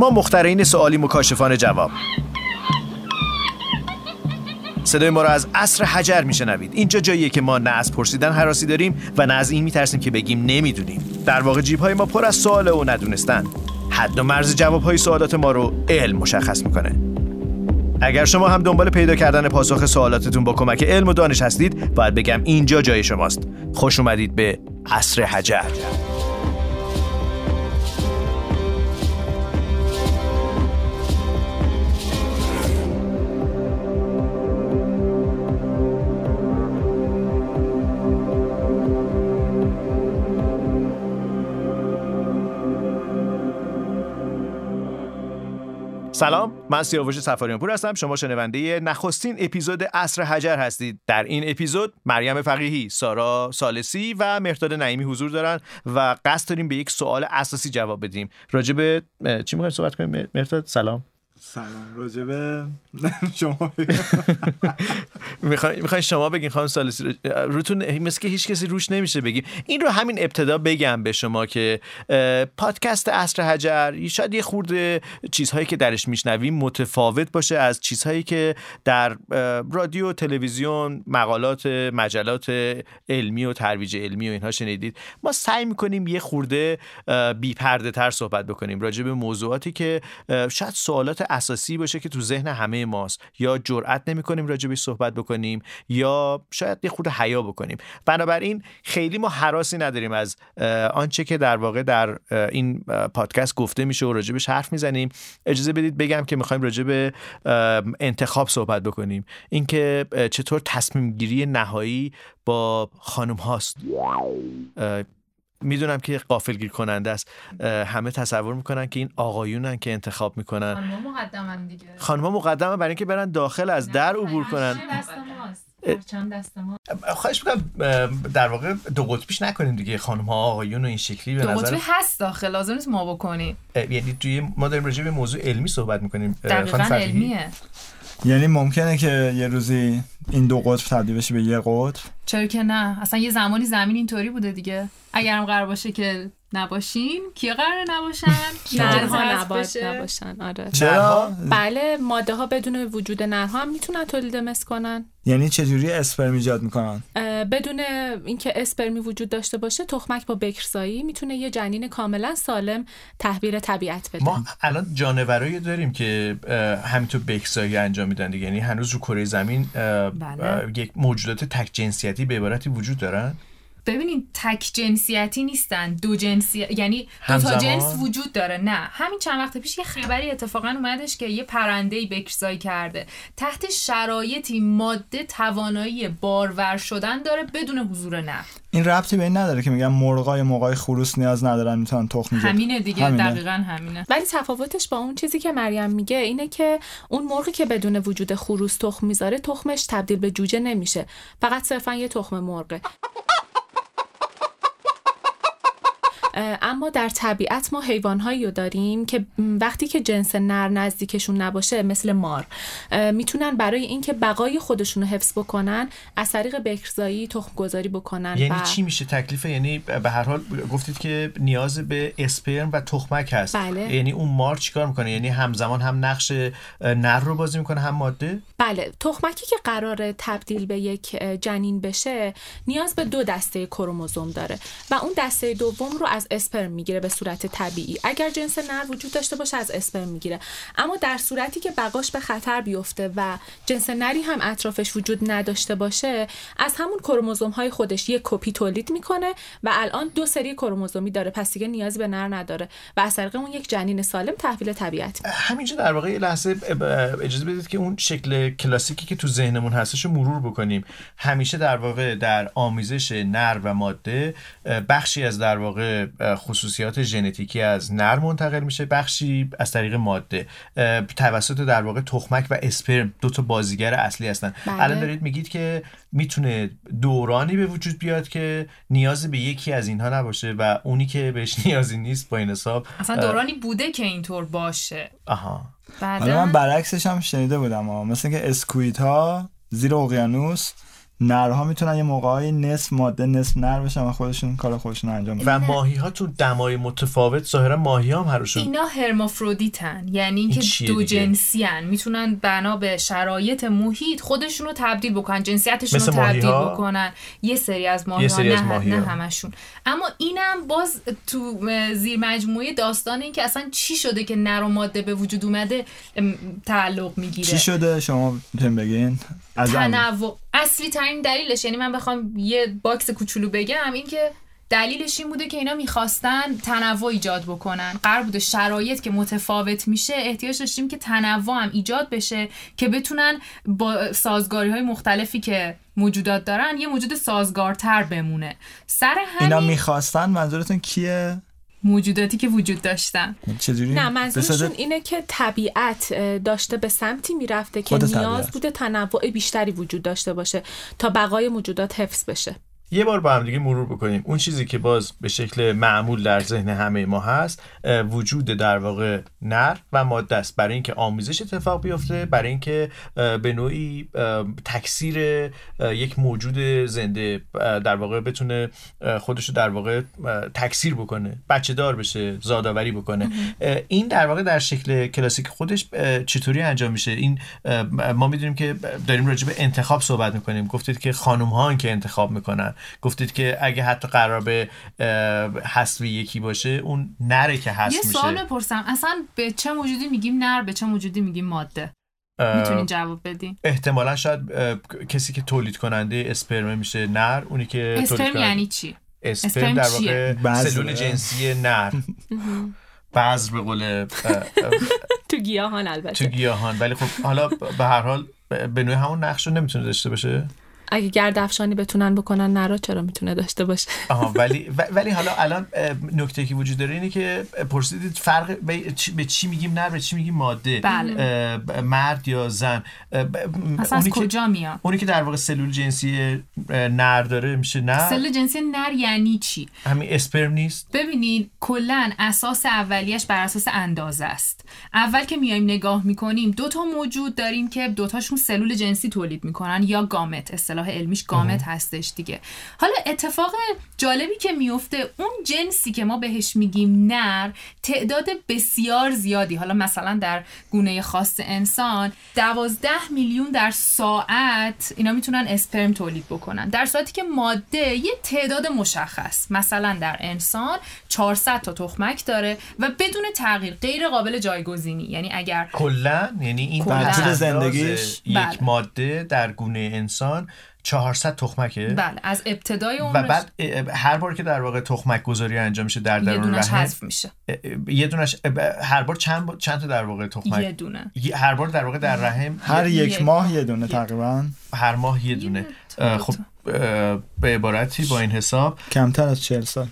ما مخترین سوالی مکاشفان جواب. صدای ما را از عصر حجر میشنوید. اینجا جاییه که ما نه از پرسیدن حراسی داریم و نه از این میترسیم که بگیم نمی‌دونیم. در واقع جیب های ما پر از سوال و ندونستن. حد و مرز جواب های سوالات ما رو علم مشخص می‌کنه. اگر شما هم دنبال پیدا کردن پاسخ سوالاتتون با کمک علم و دانش هستید باید بگم اینجا جای شماست. خوش اومدید به عصر حجر. سلام من سیاوش سفاریان پور هستم. شما شنونده نخستین اپیزود عصر حجر هستید. در این اپیزود مریم فقیهی سارا سالسی و مرداد نعیمی حضور دارن و قصد داریم به یک سوال اساسی جواب بدیم. راجب چی می‌خوایم صحبت کنیم؟ مرداد سلام. سلام. راجبه شما می‌خواین شما بگین خانم سالسی روتون مثل که هیچ کسی روش نمیشه بگیم این رو همین ابتدا بگم به شما که پادکست اصر حجر شاید یه خورده چیزهایی که درش میشنویم متفاوت باشه از چیزهایی که در رادیو تلویزیون مقالات مجلات علمی و ترویج علمی و اینها شنیدید. ما سعی می‌کنیم یه خورده بی پرده تر صحبت بکنیم راجع به موضوعاتی که شاید سوالات اساسی باشه که تو ذهن همه ماست. یا جرئت نمی‌کنیم راجبش صحبت بکنیم یا شاید یه خورده حیا بکنیم. بنابراین خیلی ما حراسی نداریم از آنچه که در واقع در این پادکست گفته میشه و راجبش حرف می‌زنیم. اجازه بدید بگم که می‌خوایم راجب انتخاب صحبت بکنیم. اینکه چطور تصمیم گیری نهایی با خانم هاست. می‌دونم که قافلگیر کننده است. همه تصور می‌کنن که این آقایونن که انتخاب می‌کنن. خانم مقدمن دیگه. خانم مقدمه برای اینکه برن داخل از در عبور کنن. چند دست ما خواهش می‌کنم در واقع دو قطبیش نکنیم دیگه. خانم ها آقایون و این شکلی به دو نظر قطبی هست داخل لازم نیست ما بکنیم. یعنی توی ما داریم راجع به موضوع علمی صحبت می‌کنیم. دقیقا علمیه. یعنی ممکنه که یه روزی این دو قطب تبدیل بشه به یه قطب؟ چرا که نه؟ اصلا یه زمانی زمین اینطوری بوده دیگه. اگرم قرار باشه که نباشین؟ کیا قرار نباشن؟ نرها نباید نباشن. آره. چرا؟ بله ماده ها بدون وجود نرها هم می‌تونن تولید مثل کنن. یعنی چجوری اسپرم ایجاد می‌کنن؟ بدون اینکه اسپرمی وجود داشته باشه تخمک با بکرسایی می‌تونه یه جنین کاملا سالم تحویل طبیعت بده. ما الان جانورایی داریم که همینطور بکرسایی انجام میدن دیگه. یعنی هنوز رو کره زمین بله. یک موجودات تک جنسیتی به عبارتی وجود دارن؟ ببینید تک جنسیتی نیستن دو جنسی یعنی دو تا؟ جنس وجود داره. نه. همین چند وقت پیش یه خبری اتفاقا اومدش که یه پرنده ای بکرسایی کرده. تحت شرایطی ماده توانایی بارور شدن داره بدون حضور نر این ربطی به این نداره که میگن مرغای موقعی خروس نیاز ندارن می‌تونن تخم ایجاد همینه دیگه. همینه. دقیقا همینه. ولی تفاوتش با اون چیزی که مریم میگه اینه که اون مرغی که بدون وجود خروس تخم می‌ذاره تخمش تبدیل به جوجه نمیشه. فقط صرفا یه تخم مرغه. اما در طبیعت ما حیوانهایی رو داریم که وقتی که جنس نر نزدیکشون نباشه مثل مار می‌تونن برای اینکه بقای خودشون رو حفظ بکنن از طریق بکرزایی تخم گذاری بکنن یعنی و- چی میشه تکلیف؟ یعنی به هر حال گفتید که نیاز به اسپرم و تخمک هست. بله. یعنی اون مار چیکار می‌کنه؟ یعنی همزمان هم نقش نر رو بازی می‌کنه هم ماده؟ بله. تخمکی که قرار تبدیل به یک جنین بشه نیاز به دو دسته کروموزوم داره و اون دسته دوم رو از اسپرم می‌گیره به صورت طبیعی. اگر جنس نر وجود داشته باشه از اسپرم می‌گیره. اما در صورتی که بقاش به خطر بیفته و جنس نری هم اطرافش وجود نداشته باشه از همون کروموزوم های خودش یک کپی تولید می‌کنه و الان دو سری کروموزومی داره. پس دیگه نیازی به نر نداره و از اون یک جنین سالم تحویل طبیعت همینجا در واقع لحظه اجازه بدید که اون شکل کلاسیکی که تو ذهنمون هستش رو مرور بکنیم. همیشه در واقع در آمیزش نر و ماده بخشی از در واقع خصوصیات ژنتیکی از نر منتقل میشه بخشی از طریق ماده توسط در واقع تخمک و اسپرم دو تا بازیگر اصلی هستن بله. الان دارید میگید که می‌تونه دورانی به وجود بیاد که نیاز به یکی از اینها نباشه و اونی که بهش نیازی نیست با این حساب اصلا دورانی بوده که اینطور باشه آها حالا بعدا من برعکسش هم شنیده بودم. مثل که اسکویت ها زیر اقیانوس نرها می‌تونن یه موقعی نصف ماده نصف نر بشن و خودشون کار خودشون انجام بدن و ماهی ها تو دمای متفاوت ظاهرا ماهی هم هرشون اینا hermaphrodite ن یعنی اینکه دو؟ جنسی هن. می‌تونن بنا به شرایط محیط خودشون رو تبدیل بکنن جنسیتشون رو تبدیل؟ بکنن یه سری از ماهی یه سری از نه, ماهی‌ها. نه همشون اما اینم باز تو زیر مجموعه داستان این که اصلا چی شده که نر و ماده به وجود اومده تعلق می‌گیره چی شده شما می‌تونین بگین. تنوع. اصلی ترین دلیلش یعنی من بخوام یه box کوچولو بگم این که دلیلش این بوده که اینا می‌خواستن تنوع ایجاد بکنن. قرار بوده شرایط که متفاوت میشه احتیاج داشتیم که تنوع هم ایجاد بشه که بتونن با سازگاری های مختلفی که موجودات دارن یه موجود سازگارتر بمونه. سر اینا همین می‌خواستن؟ منظورتون کیه؟ موجوداتی که وجود داشتن. چجوری؟ نه منظورشون اینه که طبیعت داشته به سمتی می‌رفته که نیاز طبیعت. بوده تنوع بیشتری وجود داشته باشه تا بقای موجودات حفظ بشه. یه بار با هم دیگه مرور بکنیم. اون چیزی که باز به شکل معمول در ذهن همه ما هست وجود در واقع نر و ماده است. برای اینکه آمیزش اتفاق بیفته برای اینکه به نوعی تکثیر یک موجود زنده در واقع بتونه خودش رو در واقع تکثیر بکنه بچه دار بشه زادآوری بکنه. این در واقع در شکل کلاسیک خودش چطوری انجام میشه؟ این ما می‌دونیم که داریم راجع به انتخاب صحبت می‌کنیم. گفتید که خانم ها که انتخاب می‌کنن. گفتید که اگه حتی قرار به یکی باشه اون نره که حذف یه میشه. سوال بپرسم. اصلا به چه موجودی میگیم نر به چه موجودی میگیم ماده؟ می‌تونین جواب بدین؟ احتمالا شاید کسی که تولید کننده اسپرم میشه نر اونی که تولید اسپرم یعنی چی؟ اسپرم در؟ واقع. سلول جنسی نر. بذر به قول تو گیاهان تو البته گیاهان. ولی خب حالا به هر حال به نوعی همون نقش رو نمی‌تونه داشته باشه؟ اگه گرد افشانی بتونن بکنن نرا چرا می‌تونه داشته باشه؟ آها ولی ولی حالا الان نکته که وجود داره اینه که پرسیدید فرق به چی- میگیم نر به چی میگیم ماده؟ بله. مرد یا زن؟ اصلا از کجا میاد؟ اونی که در واقع سلول جنسی نر داره میشه نر؟ سل جنسی نر یعنی چی؟ همین اسپرم نیست؟ ببینید کلا اساس اولیش بر اساس اندازه است. اول که میایم نگاه می‌کنیم دو تا موجود داریم که دوتاشون سلول جنسی تولید می‌کنن یا گامت اصطلاح علمیش گامت هستش دیگه. حالا اتفاق جالبی که میفته اون جنسی که ما بهش میگیم نر تعداد بسیار زیادی. حالا مثلا در گونه خاص انسان دوازده میلیون در ساعت اینا می‌تونن اسپرم تولید بکنن. در صورتی که ماده یه تعداد مشخص. مثلا در انسان 400 تا تخمک داره و بدون تغییر غیر قابل جایگزینی. یعنی اگر کلا؟ یعنی این زندگیش؟ یک بله. ماده در گونه انسان 400 تخمکه؟ بله از ابتدای و عمرش بعد هر بار که در واقع تخمک گذاری انجام میشه در یه درون دونش رحم حذف میشه. یه دونش هر بار چند چند تا در واقع یه تخمک دونه. یه- هر بار در واقع در رحم؟ هر یک یک ماه یه دونه تقریبا. هر ماه یه دونه. خب به عبارتی با این حساب کمتر از 40 سال.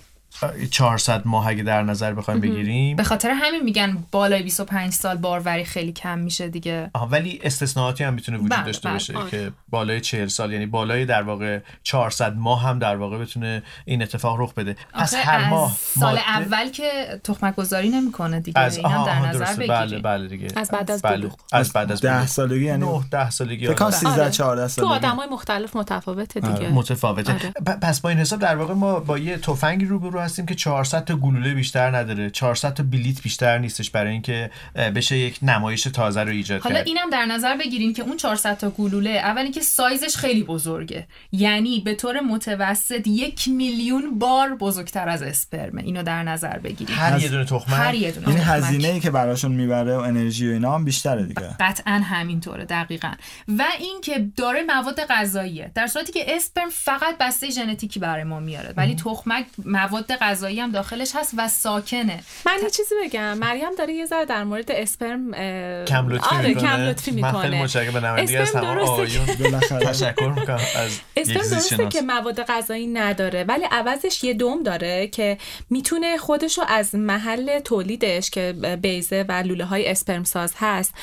400 ماه اگه در نظر بخوایم بگیریم به خاطر همین میگن بالای 25 سال باروری خیلی کم میشه دیگه آها ولی استثناءاتی هم می‌تونه وجود بله، داشته بله، باشه آره. که بالای 40 سال یعنی بالای در واقع 400 ماه هم در واقع بتونه این اتفاق رخ بده پس هر از ماه سال ماده- اول که تخمک گذاری نمی‌کنه دیگه از اینم آها در نظر بله بله دیگه از بعد از بله بلوغ. از بعد از 10 بلوغ. سالگی یعنی 9 10 سالگی فکر کنم آره. 13 آره. 14 تو سالگی آدمای مختلف متفاوته دیگه آره. متفاوته آره. پ- پس با این حساب در واقع ما با یه تفنگی روبرو هستیم که 400 تا گلوله بیشتر نداره 400 تا بلیت بیشتر نیستش برای اینکه بشه یک نمایش تازه رو ایجاد حالا کرد. اینم در نظر بگیریم که اون 400 تا گلوله اولی که سایزش خیلی بزرگه. یعنی به طور متوسط یک میلیون بار بزرگتر از اسپرمه. اینو در نظر بگیریم هر از- یه دونه تخمک. هر یه دونه یعنی. هزینه ای که براشون می‌بره و انرژی و اینا هم بیشتره دیگه. قطعا همینطوره دقیقا. و اینکه داره مواد غذاییه. در صورتی که اسپرم فقط بسته ژنتیکی برای ما میاره ولی تخمک مواد غذایی هم داخلش هست و ساکنه. من یه چیزی بگم. مریم داره یه ذره در مورد اسپرم اه، کم لطفی آره می‌کنه. کم لطفی من خیلی می‌کنه. متشکرم نمایندگی از اسپرم درسته تشکر می‌کنم از اسپرم که مواد غذایی نداره ولی عوضش یه دوم داره که می‌تونه خودشو از محل تولیدش که بیضه و لوله های اسپرم ساز هست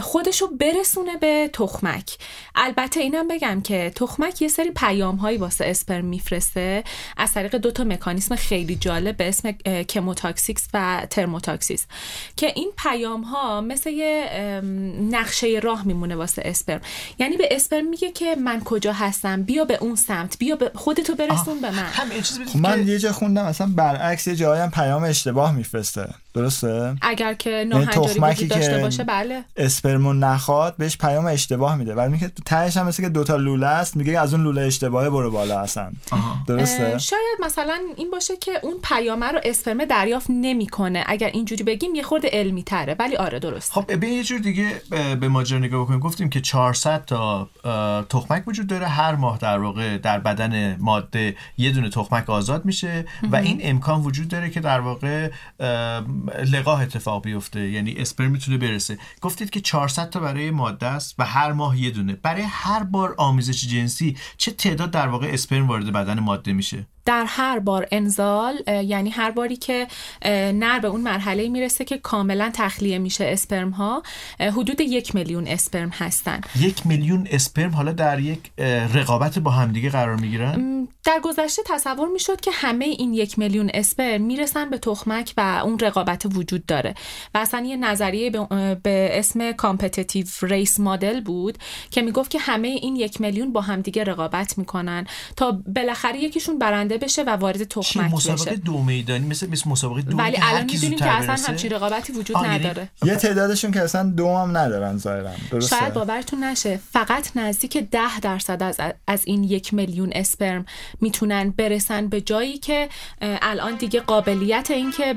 خودشو برسونه به تخمک. البته اینم بگم که تخمک یه سری پیام هایی واسه اسپرم میفرسته. از طریق دو تا مکانیسم خیلی جالب به اسم chemotaxis و thermotaxis که این پیام ها مثل یه نقشه راه میمونه واسه اسپرم. یعنی به اسپرم میگه که من کجا هستم بیا به اون سمت بیا به خودتو برسون به من. هم این چیزی خب من یه جا خوندم اصلا برعکس یه جایی هم پیام اشتباه میفرسته. درسته؟ اگر که یعنی ناهنجاری وجود داشته باشه بله. اسپرمو نخواد بهش پیام اشتباه میده. بعد میگه تهش هم مثل که دوتا لوله است میگه از اون لوله اشتباهه برو بالا هستن درسته؟ شاید مثلا این باشه که اون پیامه رو اسپرم دریافت نمی‌کنه. اگر اینجوری بگیم یه خورده علمی تره. ولی آره درست خب به یه جور دیگه به ماجرا نگاه بکنیم. گفتیم که 400 تا تخمک وجود داره. هر ماه در واقع در بدن ماده یه دونه تخمک آزاد میشه و این امکان وجود داره که در واقع لقاح اتفاق بیفته یعنی اسپرم می‌تونه برسه. گفتید که 400 تا برای ماده است و هر ماه یه دونه. برای هر بار آمیزش جنسی چه تعداد در واقع اسپرم وارد بدن ماده میشه؟ در هر بار انزال یعنی هر باری که نر به اون مرحله می‌رسه که کاملا تخلیه میشه اسپرم ها حدود یک میلیون اسپرم هستن. یک میلیون اسپرم حالا در یک رقابت با همدیگه قرار می‌گیرن؟ در گذشته تصور می‌شد که همه این یک میلیون اسپرم می‌رسن به تخمک و اون رقابت وجود داره. و اصلا یه نظریه به, به اسم competitive race model بود که می‌گفت که همه این یک میلیون با همدیگه رقابت می‌کنن تا بالاخره یکیشون برنده بشه و وارد تخمک مسابقه بشه. دو میدانی؟ مثل مثل مسابقه دو ولی الان می‌دونیم که اصلا؟ همچین رقابتی وجود یعنی نداره. یه تعدادشون که اصلا دوم هم ندارن ظاهرا. شاید باورتون نشه. فقط نزدیک ده درصد از, از این یک میلیون اسپرم می‌تونن برسن به جایی که الان دیگه قابلیت این که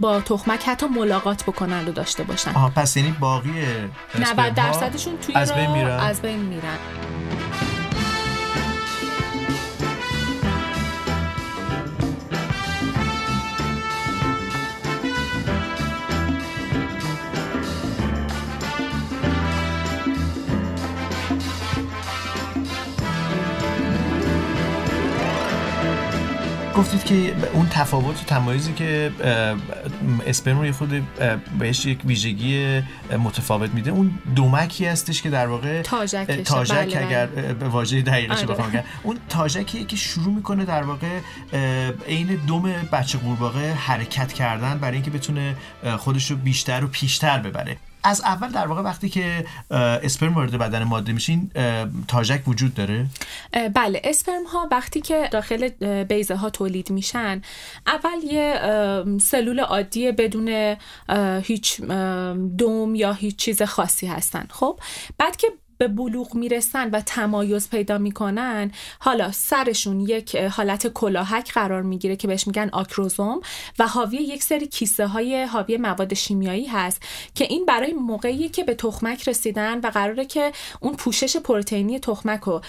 با تخمک حتی ملاقات بکنن رو داشته باشن. آها پس یعنی باقی 90 اسپرم ها درصدشون توی از بین میرن؟ از بین میرن. گفتید که اون تفاوت و تمایزی که اسپرم رو یه خود بهش یک ویژگی متفاوت میده اون دومکی هستش که در واقع تاژکشه. اه، تاژک بله، بله. اگر به واژه دقیقش آره. بخوام بگم اون تاژکیه که شروع می‌کنه در واقع عین دم بچه قورباغه حرکت کردن برای اینکه بتونه خودش رو بیشتر و پیشتر ببره از اول در واقع وقتی که اسپرم وارد بدن ماده میشین اه، تاژک وجود داره؟ بله اسپرم ها وقتی که داخل اه، بیضه ها تولید میشن اول یه سلول عادی بدون هیچ دوم یا هیچ چیز خاصی هستن. خب بعد که به بلوغ می‌رسن و تمایز پیدا می‌کنن حالا سرشون یک حالت کلاهک قرار می‌گیره که بهش میگن آکروزوم و حاوی یک سری کیسه های حاوی مواد شیمیایی هست که این برای موقعی که به تخمک رسیدن و قراره که اون پوشش پروتئینی تخمک رو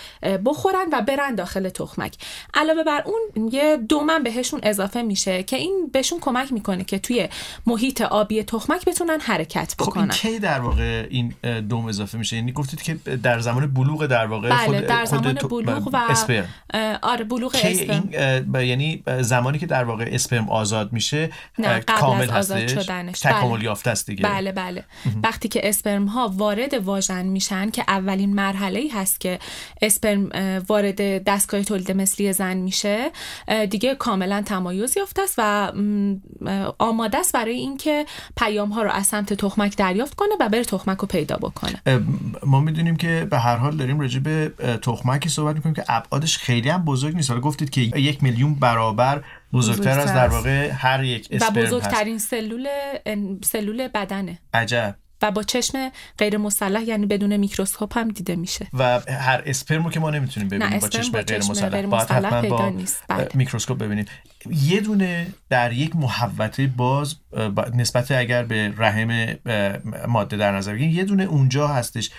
بخورن و برن داخل تخمک. علاوه بر اون یه دومن بهشون اضافه میشه که این بهشون کمک می‌کنه که توی محیط آبی تخمک بتونن حرکت خب این بکنن. کی در واقع این دوم اضافه میشه؟ یعنی گفتید که در زمان بلوغ در واقع بله خود در خود زمان تو- بلوغ و اسپرم. آره بلوغ اسپرم. یعنی زمانی که در واقع اسپرم آزاد میشه نه، قبل کامل از آزاد هستش شدنش. تکامل بله. یافته است دیگه. بله بله. وقتی که اسپرم ها وارد واژن میشن که اولین مرحله ای هست که اسپرم وارد دستگاه تولید مثلی زن میشه دیگه کاملا تمایز یافته است و آماده است برای اینکه پیام ها رو از سمت تخمک دریافت کنه و بره تخمک رو پیدا بکنه. ما می‌دونیم که به هر حال داریم راجع به تخمکی صحبت می‌کنیم که ابعادش خیلی هم بزرگ نیست. حالا گفتید که یک میلیون برابر بزرگتر از در. واقع هر یک و اسپرم هست. بزرگترین سلول ان- سلول بدنه. عجب. و با چشم غیر مسلح یعنی بدون میکروسکوپ هم دیده میشه. و هر اسپرمو که ما نمی‌تونیم ببینیم با اسپرم چشم با غیر چشم مسلح غیر باید مسلح حتما پیدا با. اه، بله. میکروسکوپ ببینیم. یه دونه در یک محوطه باز نسبت اگر به رحم ماده در نظر بگیریم یه دونه اونجا هستش.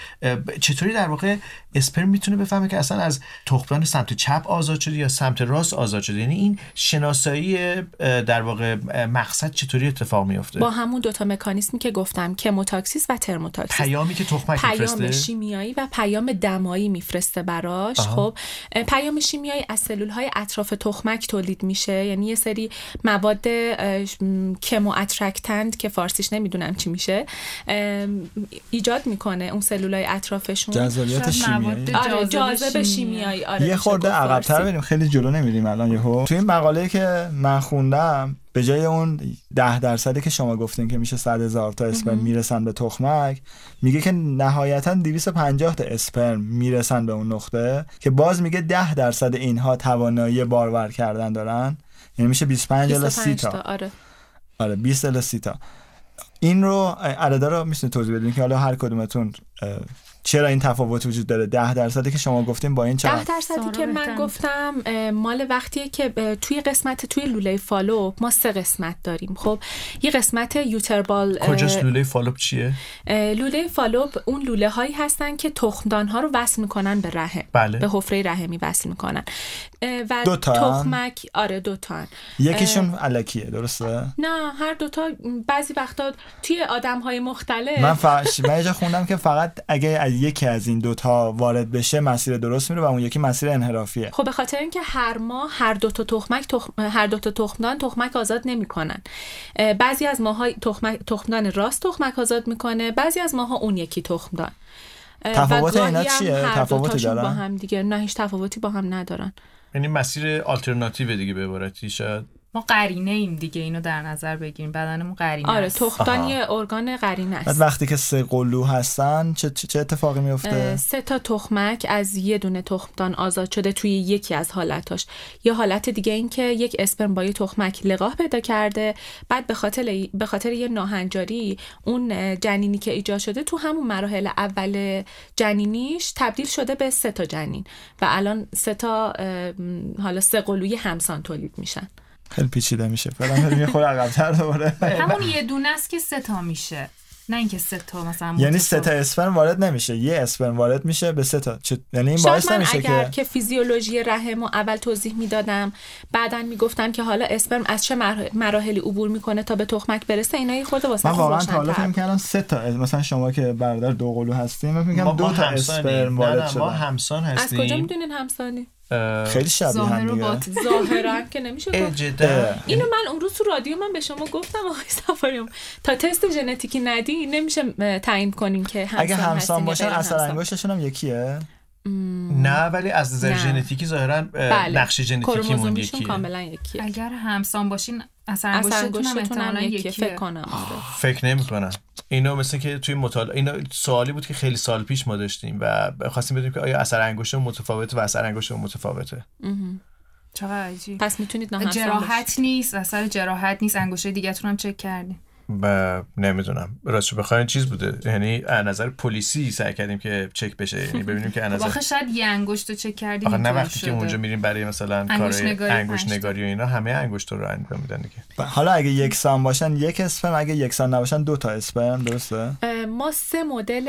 چطوری در واقع اسپرم می‌تونه بفهمه که اصلا از تخمدان سمت چپ آزاد شده یا سمت راست آزاد شده؟ یعنی این شناسایی در واقع مقصد چطوری اتفاق میفته با همون دوتا مکانیسمی که گفتم chemotaxis و thermotaxis. پیامی که تخمک پیام میفرسته شیمیایی و پیام دمایی میفرسته براش. آها. خب پیام شیمیایی از سلول های اطراف تخمک تولید میشه. یعنی یه سری مواد chemoattractant اند که فارسیش نمی‌دونم چی میشه ایجاد می‌کنه اون سلولای اطرافشون. جذابیت شیمیایی. آره جاذب شیمیایی. آره یه خورده عقب‌تر بریم خیلی جلو نمیریم الان یهو. تو این مقاله که من خوندم به جای اون ده درصدی که شما گفتین که میشه صد هزار تا اسپرم می‌رسن به تخمک میگه که نهایتا 250 تا اسپرم می‌رسن به اون نقطه که باز میگه ده درصد اینها توانایی بارور کردن دارن. یعنی میشه 25 الی 30 تا. آره. آره 20 الی 30 تا. این رو عددا رو می‌تونید توضیح بدین که حالا هر کدومتون چرا این تفاوت وجود داره؟ ده درصدی که شما گفتیم با این چقدر ده درصدی که من گفتم مال وقتیه که توی قسمت توی لوله فالوپ ما سه قسمت داریم. خب یه قسمت uterotubal junction است لوله فالوپ چیه؟ لوله فالوپ اون لوله هایی هستن که تخمدان ها رو وصل می‌کنن به رحم. بله. به حفره رحمی وصل می‌کنن. و دو تا تخمک آره دو تا یکیشون علکیه درسته؟ نه هر دوتا بعضی وقتا توی آدم های مختلف. من فقط من خوندم که فقط اگه یکی از این دوتا وارد بشه مسیر درست میره و اون یکی مسیر انحرافیه. خب به خاطر اینکه هر ماه هر دوتا تخمک تخم... هر دوتا تخمدان تخمک آزاد نمی‌کنن. بعضی از ماها تخمک تخمدان راست تخمک آزاد می‌کنه بعضی از ماها اون یکی تخمدان. تفاوت اینا چیه؟ تفاوتی دارن؟ با هم دیگه نه هیچ تفاوتی با هم ندارن. یعنی مسیر آلترناتیو دیگه به عبارتی شاید ما قرینه ایم دیگه اینو در نظر بگیریم. بدنمون قرینه آره تخمدان یه ارگان قرینه است. بعد وقتی که سه قلو هستن چه, چه اتفاقی میفته؟ سه تا تخمک از یه دونه تخمدان آزاد شده توی یکی از حالتاش. یه حالت دیگه این که یک اسپرم با یه تخمک لقاح پیدا کرده. بعد به خاطر به خاطر یه ناهنجاری اون جنینی که ایجاد شده تو همون مراحل اول جنینیش تبدیل شده به سه تا جنین. و الان سه تا حالا سه قلوی همسان تولید میشن. خیلی پیچیده میشه. فعلا بریم یه خورده عقب‌تر دوباره. همون یه دونه است که سه تا میشه. نه اینکه سه تا مثلا یعنی سه تا اسپرم وارد نمیشه. یه اسپرم وارد میشه به سه تا. چه... یعنی این باعث من نمیشه اگر که که فیزیولوژی رحم و اول توضیح می‌دادم بعدا می‌گفتن که حالا اسپرم از چه مراحلی عبور می‌کنه تا به تخمک برسه اینا یه خورده واسه من واقعا تا حالا فکر کردم سه تا. مثلا شما که برادر دو قلو هستیم من فکر دو تا اسپرم وارد شده ما همسان هستیم از کجا می‌دونین همسانی؟ خیلی شبیه هم دیگه. ظاهرا که نمیشه گفت. اینو من اون روز تو رادیو من به شما گفتم آقای سفاریوم تا تست ژنتیکی ندی نمیشه تعیین کنین که همسان اگه همسان باشن اثر انگشتشون هم یکیه؟ نه ولی از نظر ژنتیکی ظاهرا بله. نقش ژنتیکیمون یکیه کاملا یکیه. اگر همسان باشین اثر انگشتتون هم یکیه فکر کنم. فکر نمی کنم اینو مثل که توی مطالعه اینا سوالی بود که خیلی سال پیش ما داشتیم و خواستیم بدونیم که آیا اثر انگشت متفاوته و اثر انگشت متفاوته. چقدر عجیب. پس می‌تونید نه جراحت نیست اثر جراحت نیست. انگشت دیگه‌تون هم چک کردیم و نمی‌دونم. راستش بخواین چیز بوده. یعنی از نظر پلیسی سعی کردیم که چک بشه. یعنی ببینیم که از نظر واخه شاید یه انگشت رو چک کردیم آخه نه وقتی که اونجا میریم برای مثلا کار انگشت نگاری و اینا همه انگشت رو انجام میدن دیگه. حالا اگه یکسان باشن یک اسپرم اگه یکسان نباشن دو تا اسپرم درسته؟ ما سه مدل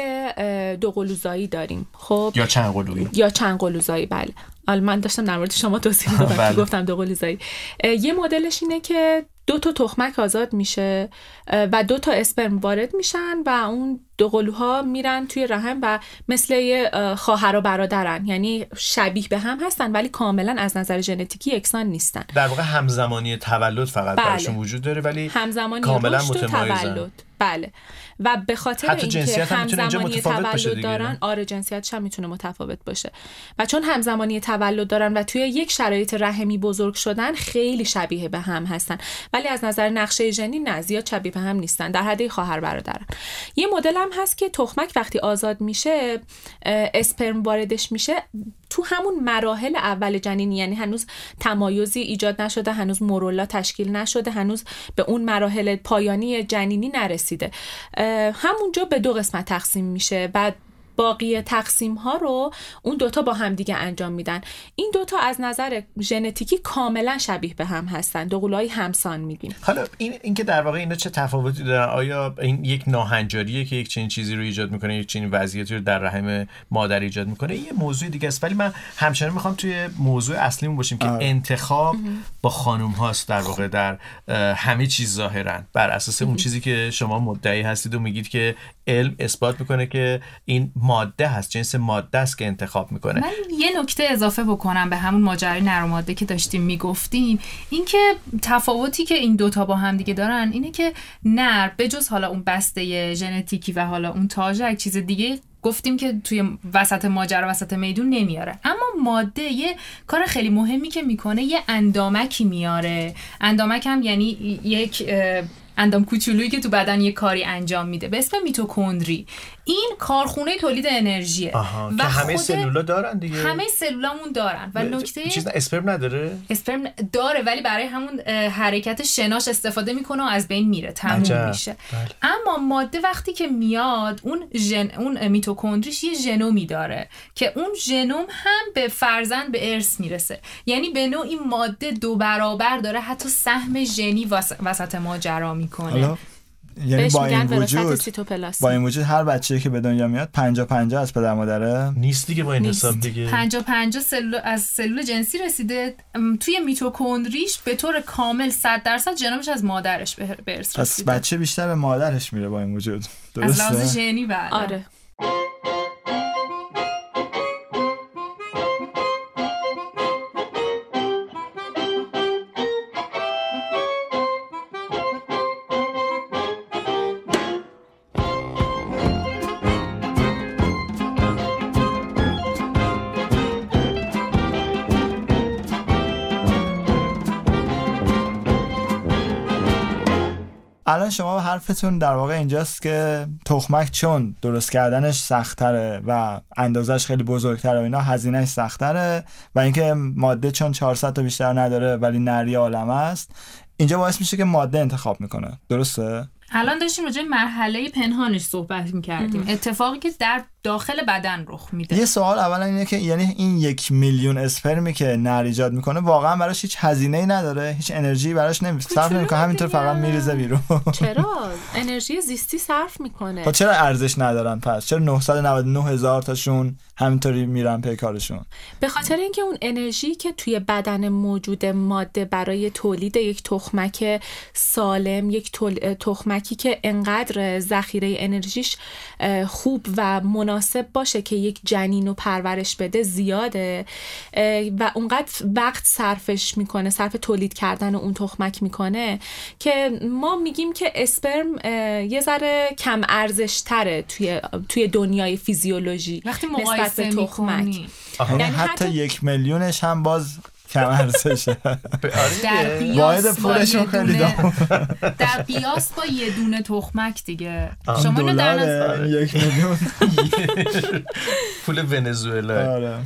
دو قلوزایی داریم. خب؟ یا چند قلویی یا چند قلوزایی بله. حالا من داشتم در مورد شما توضیح می‌دادم که گفتم دو قلوزایی. یه مدلش اینه که دو تا تخمک آزاد میشه و دو تا اسپرم وارد میشن و اون دو قلوها میرن توی رحم و مثل خواهر و برادرن یعنی شبیه به هم هستن ولی کاملا از نظر ژنتیکی یکسان نیستن در واقع همزمانی تولد فقط بله. براشون وجود داره ولی همزمانی کاملا متمایزن. تولد بله و به خاطر اینکه همزمانی متفاوت باشه تولد. دارن آره جنسیتش هم می‌تونه متفاوت باشه. و چون همزمانی تولد دارن و توی یک شرایط رحمی بزرگ شدن خیلی شبیه به هم هستن. ولی از نظر نقشه ژنی نه زیاد شبیه به هم نیستن. در حد خواهر برادرن. یه مدل هم هست که تخمک وقتی آزاد میشه اسپرم واردش میشه. تو همون مراحل اول جنینی یعنی هنوز تمایزی ایجاد نشده هنوز مورولا تشکیل نشده هنوز به اون مراحل پایانی جنینی نرسیده. همونجا به دو قسمت تقسیم میشه. و باقی تقسیم ها رو اون دوتا با هم دیگه انجام میدن. این دوتا از نظر ژنتیکی کاملا شبیه به هم هستن. دو قلوهای همسان میگیم. حالا این اینکه در واقع اینا چه تفاوتی دارن آیا این یک ناهنجاریه که یک چنین چیزی رو ایجاد می‌کنه یک چنین وضعیتی رو در رحم مادر ایجاد می‌کنه؟ یه موضوع دیگه است. ولی من همچنان می‌خوام توی موضوع اصلیمون باشیم که آره. انتخاب با خانم هاست در واقع در همه چیز ظاهرا. بر اساس اون چیزی که شما مدعی هستید و میگید که علم اثبات می‌کنه که این ماده هست جنس ماده است که انتخاب می‌کنه. من یه نکته اضافه بکنم به همون ماجرای نر و ماده که داشتیم می‌گفتیم. اینکه تفاوتی که این دوتا با هم دیگه دارن اینه که نر بجز حالا اون بسته ژنتیکی و حالا اون تاژک چیز دیگه گفتیم که توی وسط ماجرا وسط میدون نمیاره. اما ماده یه کار خیلی مهمی که می‌کنه یه اندامکی میاره. اندامک هم یعنی یک اندام کوچولویی که تو بدن یه کاری انجام میده. به اسم میتوکندری. این کارخونه تولید انرژیه. آها که همه سلولا دارن دیگه. همه سلولامون دارن. و نکته چیز اسپرم نداره؟ اسپرم داره ولی برای همون حرکت شناش استفاده می‌کنه و از بین میره. تموم عجب. میشه. بله. اما ماده وقتی که میاد اون ژن اون میتوکندریش یه ژنومی داره که اون ژنوم هم به فرزند به ارث می‌رسه. یعنی به نوعی ماده دو برابر داره. حتی سهم ژنی وس- وسط ماجرا می‌کنه. حالا یعنی با این وجود با این وجود هر بچه‌ای که به دنیا میاد 50 50 از پدر مادره نیست دیگه با این نیست. حساب دیگه. پنجا پنجا سلول از سلول جنسی رسیده توی میتوکندریش به طور کامل 100 درصد ژنومش از مادرش به ارث پس رسیده. بچه بیشتر به مادرش میره با این وجود. از لحاظ درسته ژنی بله. آره. الان شما حرفتون در واقع اینجاست که تخمک چون درست کردنش سختره و اندازش خیلی بزرگتره و اینا هزینهش سختره و اینکه ماده چون 400 تا بیشتر نداره ولی نری عالم است. اینجا باعث میشه که ماده انتخاب می‌کنه. درسته؟ الان داشتیم راجع مرحله پنهانش صحبت می‌کردیم. اتفاقی که در داخل بدن رخ میده. یه سوال اولا اینه که یعنی این یک میلیون اسپرمی که نر ایجاد می‌کنه واقعا براش هیچ هزینه ای نداره هیچ انرژی براش نمیشه صرف نمی‌کنه همینطور فقط میریزه بیرون. چرا؟ انرژی زیستی صرف می‌کنه. خب چرا ارزش ندارن پس؟ چرا 999 هزار تاشون همینطوری میرن پی کارشون؟ به خاطر اینکه اون انرژی که توی بدن موجود ماده برای تولید یک تخمک سالم یک تول- تخمکی که انقدر ذخیره انرژیش خوب و مناسب باشه که یک جنین رو پرورش بده زیاده. و اونقدر وقت صرفش می‌کنه صرف تولید کردن اون تخمک می‌کنه که ما میگیم که اسپرم یه ذره کم ارزش تره توی توی دنیای فیزیولوژی وقتی نسبت مقایسه به تخمک. می‌کنی. یعنی یعنی حتی حتی- یک میلیونش هم باز کم ارزشه واحد پولشون یه خیلی دونه- در قیاس با یه دونه تخمک دیگه. شما اینو در نظر یک میلیون. پول ونزوئلا. آره.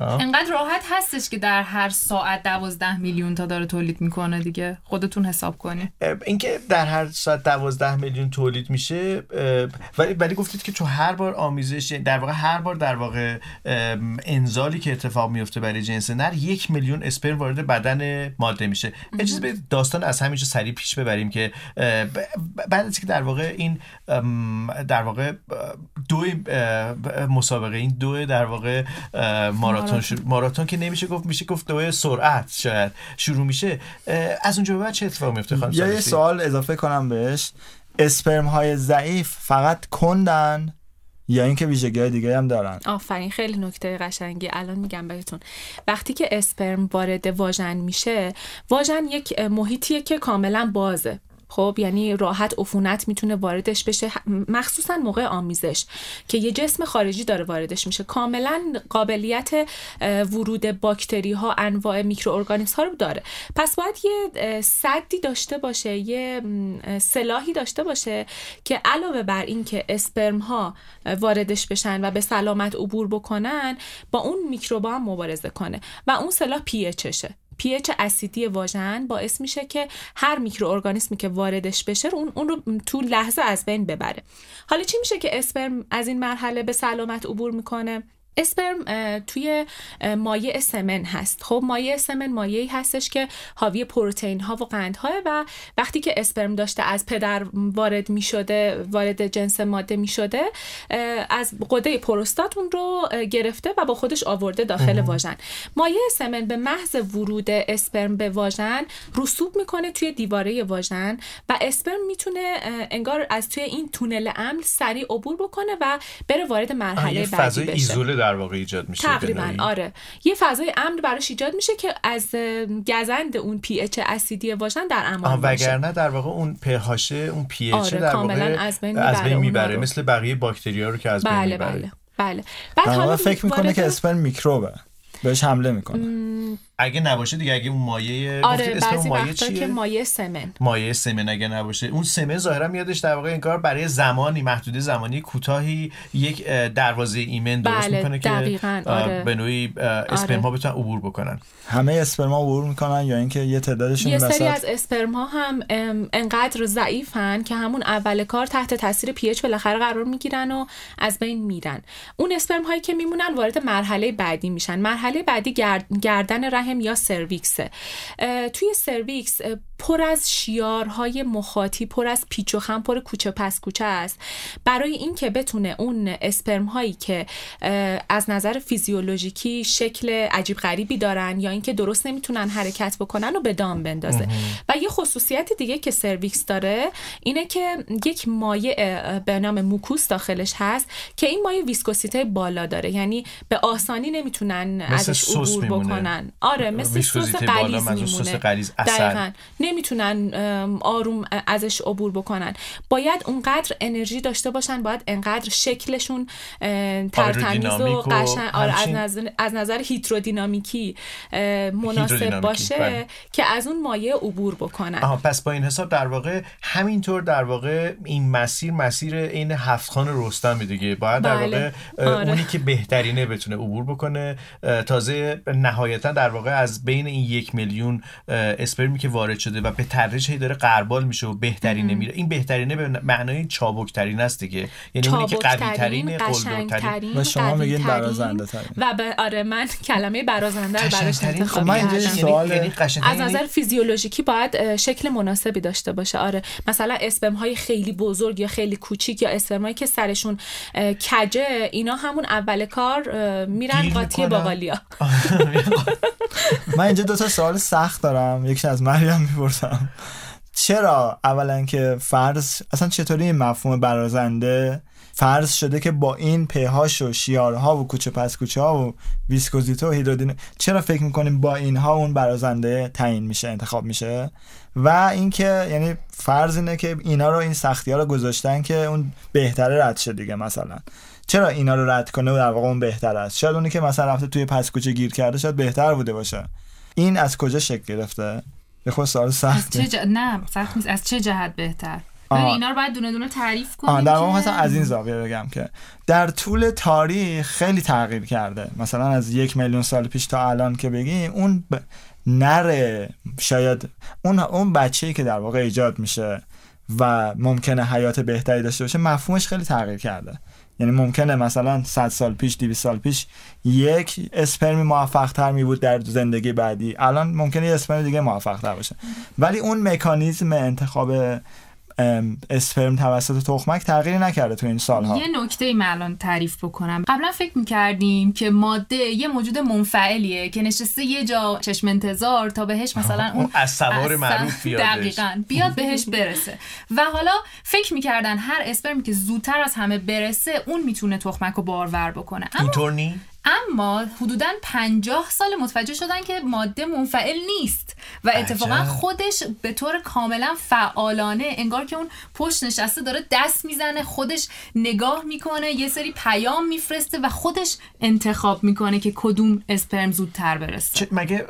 انقدر راحت هستش که در هر ساعت دوازده میلیون تا داره تولید می‌کنه دیگه. خودتون حساب کنی. اینکه در هر ساعت 12 میلیون تولید میشه ولی ولی گفتید که تو هر بار آمیزش در واقع هر بار در واقع انزالی که اتفاق میفته برای جنس نر یک میلیون اسپرم وارد بدن ماده میشه. اجازه بدید داستان از همینجا سریع پیش ببریم که بعد از که در واقع این در واقع دو مسابقه این دو در واقع اه، ماراتون شروع- ماراتون که نمیشه گفت میشه گفت دو سرعت شاید شروع میشه. از اونجا به بعد چه اتفاق میفته خانم یه؟ سوال اضافه کنم بهش. اسپرم های ضعیف فقط کندن یا اینکه ویژگی های دیگه هم دارن؟ آفرین خیلی نکته قشنگی. الان میگم بهتون. وقتی که اسپرم وارد واژن میشه واژن یک محیطیه که کاملا بازه. خب یعنی راحت عفونت می‌تونه واردش بشه مخصوصا موقع آمیزش که یه جسم خارجی داره واردش میشه. کاملا قابلیت ورود باکتری ها انواع میکروارگانیسم ها رو داره. پس باید یه سدی داشته باشه یه سلاحی داشته باشه که علاوه بر این که اسپرم ها واردش بشن و به سلامت عبور بکنن با اون میکروبا هم مبارزه کنه و اون سلاح پی اچشه pH اسیدی واژن باعث میشه که هر میکروارگانیسمی که واردش بشه اون, اون رو تو لحظه از بین ببره. حالا چی میشه که اسپرم از این مرحله به سلامت عبور می‌کنه؟ اسپرم توی مایع سمن هست. خب مایع سمن مایعی هستش که حاوی پروتئین ها و قند ها و وقتی که اسپرم داشته از پدر وارد می شده وارد جنس ماده می شده از قده پروستات اون رو گرفته و با خودش آورده داخل واژن. مایع سمن به محض ورود اسپرم به واژن رسوب می‌کنه توی دیواره واژن و اسپرم می‌تونه انگار از توی این تونل امن سریع عبور بکنه و بره وارد مرحله بعدی بشه. در واقع ایجاد میشه تقریبا آره. یه فضای امن براش ایجاد میشه که از گزند اون pH اسیدی واژن در امان باشه. وگرنه در واقع اون پهاشه اون pH آره، در واقع از بین می‌بره, از بین می‌بره. مثل بقیه باکتریا رو که از بین بله می‌بره. بله بله. بعد حالا فکر می‌کنه که اسپرم میکروبه. بهش حمله می‌کنه. اگه نباشه دیگه اگه اون مایع آره بعضی مایع چیه؟ که مایه سمن مایه سمن اگه نباشه اون سمن ظاهرا میادش در واقع انگار برای زمانی محدود زمانی کوتاهی یک دروازه ایمن درست بله می‌کنه که آره. به نوعی اسپرم ها آره. بتونن عبور بکنن همه اسپرم ها عبور می‌کنن یا اینکه یه تعدادشون یه سری از اسپرم ها هم انقدر ضعیفن که همون اول کار تحت تاثیر pH بالاخره قرار می‌گیرن و از بین میرن اون اسپرم هایی که میمونن وارد مرحله بعدی میشن مرحله بعدی گردن رحم یا cervix ه. توی cervix پر از شیارهای مخاطی پر از پیچ و خم پر کوچه پس کوچه است. برای اینکه بتونه اون اسپرم هایی که از نظر فیزیولوژیکی شکل عجیب غریبی دارن یا اینکه درست نمی‌تونن حرکت بکنن و به دام بندازه. و یه خصوصیت دیگه که cervix داره اینه که یک مایع به نام mucus داخلش هست که این مایع ویسکوسیته بالا داره. یعنی به آسانی نمی‌تونن ازش عبور بکنن. آره مثل سس غلیظ میمونه. نمی‌تونن آروم ازش عبور بکنن باید اونقدر انرژی داشته باشن باید انقدر شکلشون ترتمیز و قشنگ آره از نظر, از نظر هیدرودینامیکی مناسب باشه بله. که از اون مایه عبور بکنن آها پس با این حساب در واقع همینطور در واقع این مسیر مسیر این هفت خان رستمی دیگه باید در بله. واقع آره. اونی که بهترینه بتونه عبور بکنه تازه نهایتا در واقع از بین این یک میلیون اسپرمی که وارد شده و به تدریج هی داره قربال میشه و بهترینه میره. این بهترینه به معنای چابکترین است دیگه. یعنی اونی که قوی ترین قشنگترین و شما میگین برازنده ترین و به آره من کلمه برازنده رو براش انتخاب من اینجا سوال یعنی از نظر فیزیولوژیکی باید شکل مناسبی داشته باشه. آره مثلا اسپم های خیلی بزرگ یا خیلی کوچیک یا اسپم هایی که سرشون کجه اینا همون اول کار میرن قاطی باقالیا. من اینجا دو تا سوال سخت دارم. یکی از مریم می‌پرسم. چرا اولا که فرض اصلا چطوری این مفهوم برازنده؟ فرض شده که با این پهاش و شیارها و کوچه پس کوچه ها و ویسکوزیته و هیدرودین چرا فکر می‌کنیم با اینها اون برازنده تعیین میشه انتخاب میشه؟ و اینکه یعنی فرض اینه که اینا رو این سختی ها رو گذاشتن که اون بهتره رد شه دیگه مثلا. چرا اینا رو رد کنه و در واقع اون بهتر است؟ شاید اونی که مثلا رفته توی پس کوچه گیر کرده شاید بهتر بوده باشه. این از کجا شکل گرفته؟ به خود سوال سخته ج... نه سخت نیست. از چه جهت بهتر؟ اینا رو باید دونه دونه تعریف کنیم در واقع مثلا از این زاویه بگم که در طول تاریخ خیلی تغییر کرده. مثلا از یک میلیون سال پیش تا الان که بگیم اون ب... نره شاید اون اون بچه‌ای که در واقع ایجاد میشه و ممکنه حیات بهتری داشته باشه مفهومش خیلی تغییر کرده. یعنی ممکنه مثلا 100 سال پیش 200 سال پیش یک اسپرمی موفق تر می بود در زندگی بعدی. الان ممکنه یه اسپرم دیگه موفق تر باشه ولی اون مکانیزم انتخاب اسپرم توسط تخمک تغییری نکرده تو این سالها. یه نکته ای الان تعریف بکنم. قبلا فکر می‌کردیم که ماده یه موجود منفعلیه که نشسته یه جا چشم انتظار تا بهش مثلا اون از سوار معروف بیاد دقیقا بیاد بهش برسه. و حالا فکر می‌کردن هر اسپرمی که زودتر از همه برسه اون می‌تونه تخمک رو بارور بکنه. اینطور نی؟ اما حدودا پنجاه سال متوجه شدن که ماده منفعل نیست و اتفاقا خودش به طور کاملا فعالانه انگار که اون پشت نشسته داره دست می‌زنه خودش نگاه می‌کنه یه سری پیام میفرسته و خودش انتخاب می‌کنه که کدوم اسپرم زودتر برسه. مگه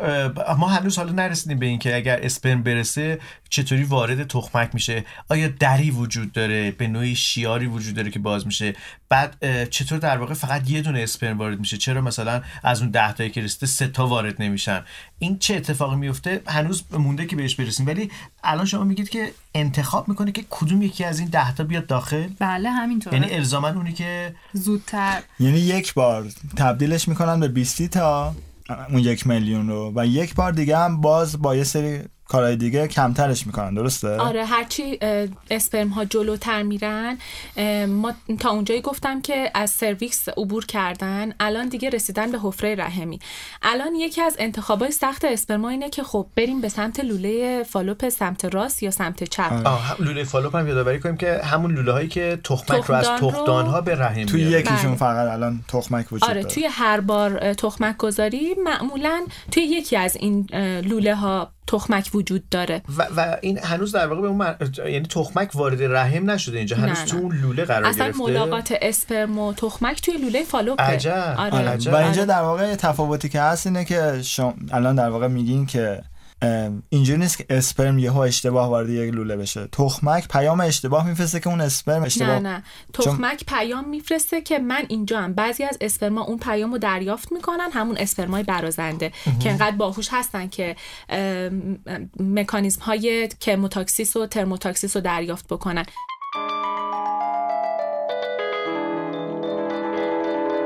ما هنوز حالا نرسیدیم به اینکه اگر اسپرم برسه چطوری وارد تخمک میشه؟ آیا دری وجود داره؟ به نوعی شیاری وجود داره که باز میشه؟ بعد چطور در واقع فقط یه دونه اسپرم وارد میشه؟ چرا مثلا از اون ده تایی که رسیده سه تا وارد نمیشن. این چه اتفاقی میفته؟ هنوز مونده که بهش برسیم. ولی الان شما میگید که انتخاب می‌کنه که کدوم یکی از این ده تا بیاد داخل؟ بله همینطوره. یعنی الزاما اونی که زودتر. یعنی یک بار تبدیلش می‌کنن به 20 تا اون یک میلیون رو و یک بار دیگه هم باز با یه سری کارهای دیگه کمترش می‌کنن درسته؟ آره هرچی اسپرم ها جلوتر میرن. ما تا اونجایی گفتم که از cervix عبور کردن الان دیگه رسیدن به حفره رحمی. الان یکی از انتخابای سخت اسپرما اینه که خب بریم به سمت لوله فالوپ سمت راست یا سمت چپ؟ آه. لوله فالوپ هم یادآوری کنیم که همون لوله هایی که تخمک رو از تخمدان ها به رحم توی. یکیشون بله. فقط الان تخمک وجود آره داره. توی هر بار تخمک گذاری معمولا توی یکی از این لوله ها تخمک وجود داره و, و این هنوز در واقع به اون مر... یعنی تخمک وارد رحم نشده اینجا هنوز نه، تو. اون لوله قرار اصلا گرفته ملاقات اسپرم و تخمک توی لوله فالوپه عجب، آره. عجب. و اینجا آره. در واقع تفاوتی که هست اینه که شما الان در واقع میگین که اینجوری نیست که اسپرم یهو اشتباه وارد یک لوله بشه. تخمک پیام اشتباه میفرسته که اون اسپرم نه اشتباه نه. تخمک پیام میفرسته که من اینجا هم بعضی از اسپرما اون پیام رو دریافت می‌کنن همون اسپرمای برازنده که انقدر باهوش هستن که مکانیزم های chemotaxis و thermotaxis رو دریافت بکنن.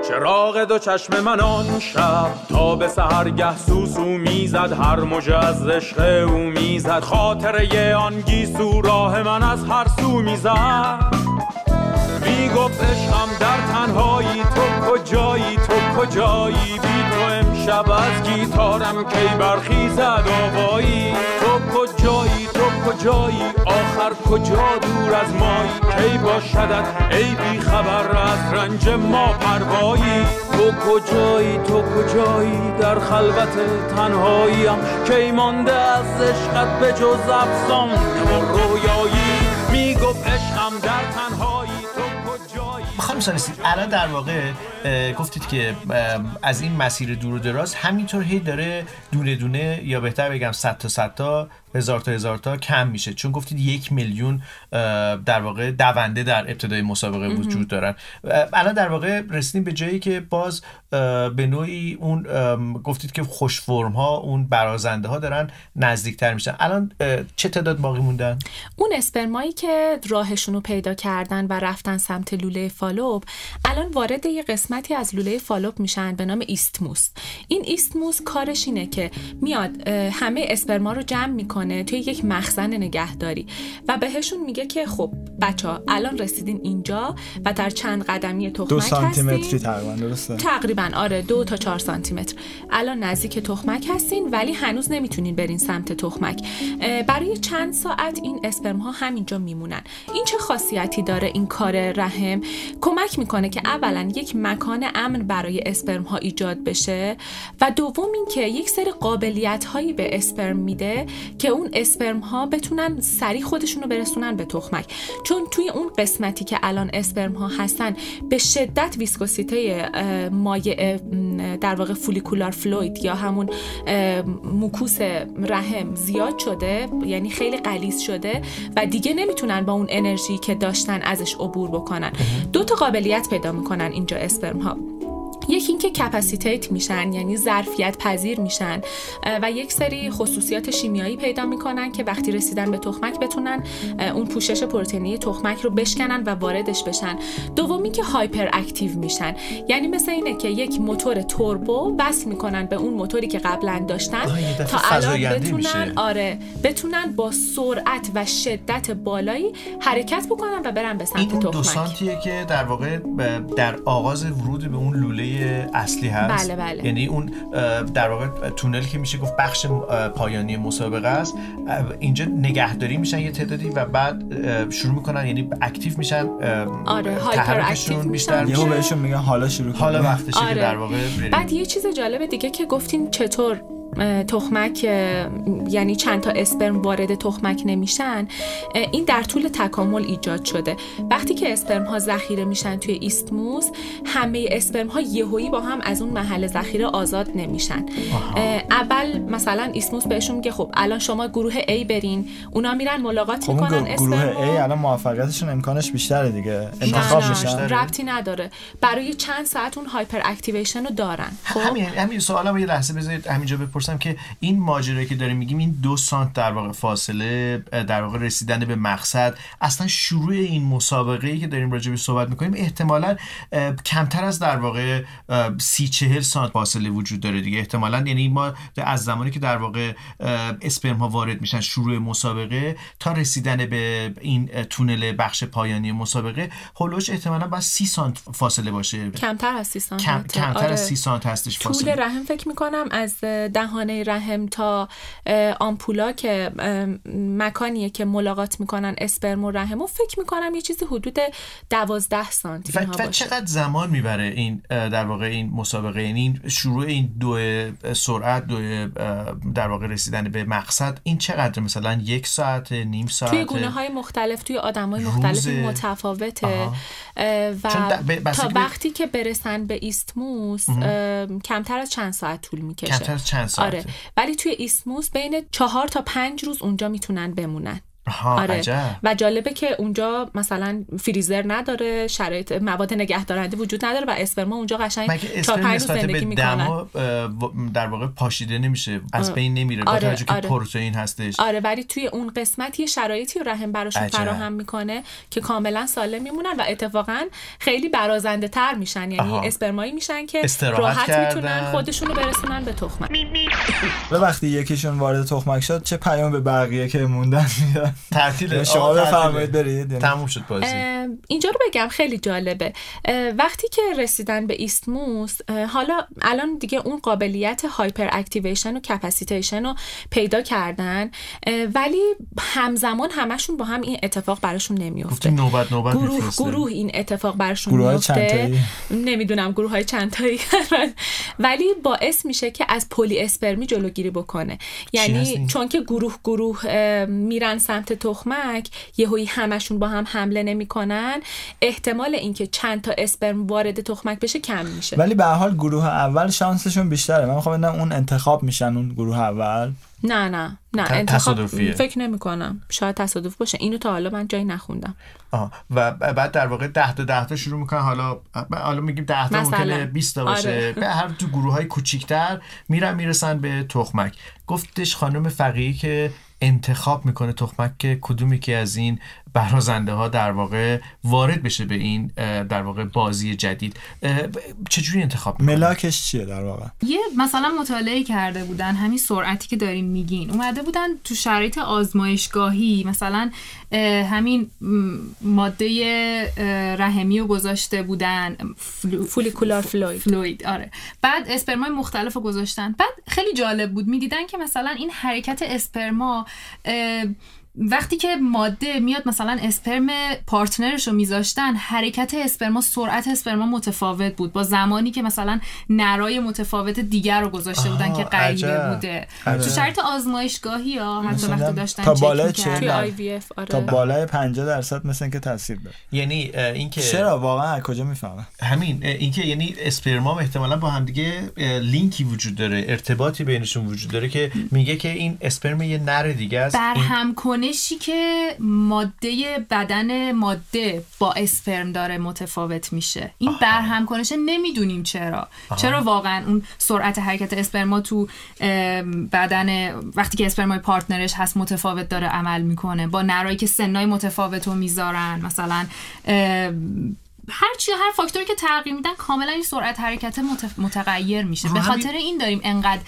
چراغ دو چشم من آن شب تا به سحرگه سوسو می‌زد هر موجه از عشق او می‌زد. خاطره آن گیسو راه من از هر سو می‌زد. می‌گفت عشقم در تنهایی تو کجایی تو کجایی؟ بی تو امشب از گیتارم کی برخیزد آوایی؟ تو کجایی تو کجایی؟ آخر کجا دور از مایی؟ کی باشدت ای بی خبر از رنج ما؟ پروایی؟ تو کجایی؟ تو کجایی؟ در خلوت تنهاییم. کی مانده از عشقت به جز افسانه و رویایی می‌گفت عشقم در تنهایی. خانم سانیسی الان در واقع گفتید که از این مسیر دور و دراز همینطور هی داره دونه دونه یا بهتر بگم صد تا صد تا هزار تا هزار تا کم میشه. چون گفتید یک میلیون در واقع دونده در ابتدای مسابقه وجود دارن. الان در واقع رسیدیم به جایی که باز به نوعی اون گفتید که خوش فرم ها اون برازنده ها دارن نزدیکتر میشن. الان چه تعداد باقی موندن؟ اون اسپرمایی که راهشون رو پیدا کردن و رفتن سمت لوله فالوپ الان وارد یه قسمتی از لوله فالوپ میشن به نام isthmus. این isthmus کارش اینه که میاد همه اسپرما رو جمع می‌کنه توی یک مخزن نگهداری. و بهشون میگه که خب بچه ها الان رسیدین اینجا و در چند قدمی تخمک دو سانتی متری هستین. تقریبا درسته؟ تقریبا آره دو تا چهار سانتی متر الان نزدیک تخمک هستین ولی هنوز نمی‌تونین برین سمت تخمک. برای چند ساعت این اسپرم ها همینجا میمونن. این چه خاصیتی داره این کار رحم؟ کمک می‌کنه که اولا یک مکان امن برای اسپرم ها ایجاد بشه. و دوم اینکه یک سری قابلیت هایی به اسپرم میده که اون اسپرم ها بتونن سریع خودشون رو برسونن به تخمک. چون توی اون قسمتی که الان اسپرم ها هستن به شدت ویسکوسیته مایع در واقع follicular fluid یا همون mucus رحم زیاد شده یعنی خیلی غلیظ شده و دیگه نمی‌تونن با اون انرژی که داشتن ازش عبور بکنن. دو تا قابلیت پیدا می‌کنن اینجا اسپرم ها یکی اینکه capacitate میشن یعنی ظرفیت پذیر میشن و یک سری خصوصیات شیمیایی پیدا می‌کنن که وقتی رسیدن به تخمک بتونن اون پوشش پروتئینی تخمک رو بشکنن و واردش بشن. دومی که هایپر اکتیو میشن. یعنی مثل اینه که یک موتور توربو وصل می‌کنن به اون موتوری که قبلا داشتن تا الان بتونن میشه. آره بتونن با سرعت و شدت بالایی حرکت بکنن و برن به این سمت اون دو تخمک. سانتیه که در واقع در آغاز ورود به اون لوله اصلی هست بله، بله. یعنی اون در واقع تونل که میشه گفت بخش پایانی مسابقه است اینجا نگهداری میشن یه تعدادی و بعد شروع می‌کنن یعنی active میشن آره، hyper تحرکشون active بیشتر میشن. یهو بهشون میگن حالا شروع کن حالا وقتشه که آره. در واقع بریم. بعد یه چیز جالب دیگه که گفتین چطور تخمک یعنی چند تا اسپرم وارد تخمک نمیشن این در طول تکامل ایجاد شده. وقتی که اسپرم ها ذخیره میشن توی isthmus همه اسپرم ها یهویی با هم از اون محل ذخیره آزاد نمیشن. اول مثلا isthmus بهشون میگه خب الان شما گروه A برین اونا میرن ملاقات خب می‌کنن گروه- گروه A الان موفقیتشون امکانش بیشتره دیگه. انتخاب میشن. ربطی نداره. برای چند ساعت اون hyperactivation رو دارن. خب؟ همین همین سوالم یه لحظه بذارید همینجا بپرسم که این ماجرایی که داریم میگیم این دو سانت در واقع فاصله در واقع رسیدن به مقصد اصلا شروع این مسابقه ای که داریم راجع به صحبت می‌کنیم احتمالا کمتر از در واقع سی چهل سانت فاصله وجود داره دیگه. احتمالا یعنی ما از زمانی که در واقع اسپرم ها وارد میشن شروع مسابقه تا رسیدن به این تونل بخش پایانی مسابقه هولوش احتمالا باید سی سانت فاصله باشه. کمتر از سی سانت کم، کمتر آره. از سی سانت هستش طول فاصله. رحم فکر می‌کنم از دهانه رحم تا آمپولا که مکانیه که ملاقات می‌کنن اسپرم و رحم و فکر می‌کنم یه چیزی حدود دوازده سانت و, و چقدر زمان می‌بره این در واقع این مسابقه؟ یعنی این شروع این دو سرعت دو در واقع رسیدن به مقصد این چقدر مثلا یک ساعت نیم ساعت؟ توی گونه های مختلف توی آدم های مختلفی روزه. متفاوته. آها. و ب- تا وقتی که برسن به ایستموس کمتر از چند ساعت طول می‌کشه. کمتر از چند ساعته آره. ولی توی ایستموس بین چهار تا پنج روز اونجا می‌تونن بمونن. آره. عجب. و جالبه که اونجا مثلا فریزر نداره شرایط مواد نگهدارنده وجود نداره و اسپرما اونجا قشنگ اسپرم پنج روز زندگی می‌کنن. در واقع پاشیده نمیشه از بین نمیره آره، توجه که آره. پروتئین هستش. آره ولی توی اون قسمت یه شرایطی رو رحم براشون. فراهم می‌کنه که کاملا سالم میمونن و اتفاقا خیلی برازنده تر میشن. یعنی آها. اسپرمایی میشن که استراحت راحت کردن. می‌تونن خودشون رو برسونن به تخمک. و وقتی یکیشون وارد تخمک شد. چه پیام به بقیه که موندن میدن تعطیل شما آه، تعطیله. بفرمایید برید یعنی تموم شد بازی اینجا رو بگم خیلی جالبه وقتی که رسیدن به isthmus حالا الان دیگه اون قابلیت hyperactivation و capacitation رو پیدا کردن ولی همزمان همشون با هم این اتفاق براشون نمیفته نوبت نوبت گروه میفرسته. گروه این اتفاق براشون گروه های میفته چند تایی؟ نمی‌دونم گروه های چند تایی ولی باعث میشه که از polyspermy جلوگیری بکنه یعنی؟ چون که گروه گروه میرن سمت تخمک یهویی همشون با هم حمله نمی‌کنن. احتمال اینکه چند تا اسپرم وارد تخمک بشه کم میشه. ولی به هر حال گروه اول شانسشون بیشتره. من می‌خوام بدونم اون انتخاب میشن اون گروه اول. نه نه نه. انتخاب تصادفیه. فکر نمی کنم شاید تصادف باشه. اینو تا حالا من جایی نخوندم. آه. و بعد در واقع 10 تا 10 تا شروع می‌کنن. حالا حالا میگیم 10 تا. ممکنه 20 تا باشه. آره. به هر تو گروه های کوچیکتر میرن می‌رسن به تخمک. گفتش خانم فقیهی که انتخاب می‌کنه تخمک که کدومی که از این برازنده ها در واقع وارد بشه به این در واقع بازی جدید. چجوری انتخاب می‌کنه ملاکش چیه در واقع؟ یه مثلا مطالعه کرده بودن همین سرعتی که داریم میگین. اومده بودن تو شرایط آزمایشگاهی مثلا همین ماده رحمی رو گذاشته بودن. flu- follicular fluid. fluid آره. بعد اسپرمای مختلف رو گذاشتن. بعد خیلی جالب بود. می‌دیدن که مثلا این حرکت اسپرما اه، وقتی که ماده میاد مثلا اسپرم پارتنرش رو میذاشتن حرکت اسپرما سرعت اسپرما متفاوت بود. با زمانی که مثلا نرای متفاوت دیگر رو گذاشته بودن که غریبه عجب. بوده. آره. تو شرط آزمایشگاهی ها حتی مثلا وقتی داشتن تا بالای اف تا آره. بالای 50 درصد مثل اینکه تاثیر داره. یعنی اینکه چرا؟ واقعا از کجا می‌فهمه همین اینکه یعنی اسپرمام احتمالا با همدیگه لینکی وجود داره ارتباطی بینشون وجود داره که میگه که این اسپرم یه نر دیگه است. این- کنشی که ماده بدن ماده با اسپرم داره متفاوت میشه. این برهم کنشه نمی‌دونیم چرا. چرا واقعا اون سرعت حرکت اسپرما تو بدن وقتی که اسپرمای پارتنرش هست متفاوت داره عمل می‌کنه. با نرایی که سنای متفاوت رو می‌ذارن مثلا هر چی هر فاکتوری که تغییر میدن کاملا این سرعت حرکت متف- متغیر میشه به خاطر این داریم انقدر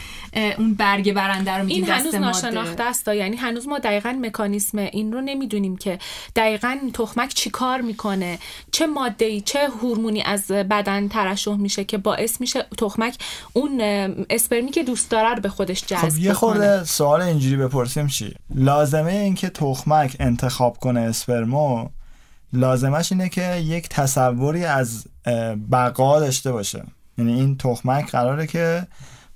اون برگ برنده رو میدیم این دست هنوز. ناشناخته است یعنی هنوز ما دقیقا مکانیسم این رو نمی‌دونیم که دقیقا تخمک چی کار می‌کنه چه ماده ای چه هورمونی از بدن ترشح میشه که باعث میشه تخمک اون اسپرمی که دوست داره رو به خودش جذب خب یه. خورده سوال اینجوری بپرسیم چی لازمه این که تخمک انتخاب کنه اسپرمو لازمش اینه که یک تصوری از بقا داشته باشه یعنی این تخمک قراره که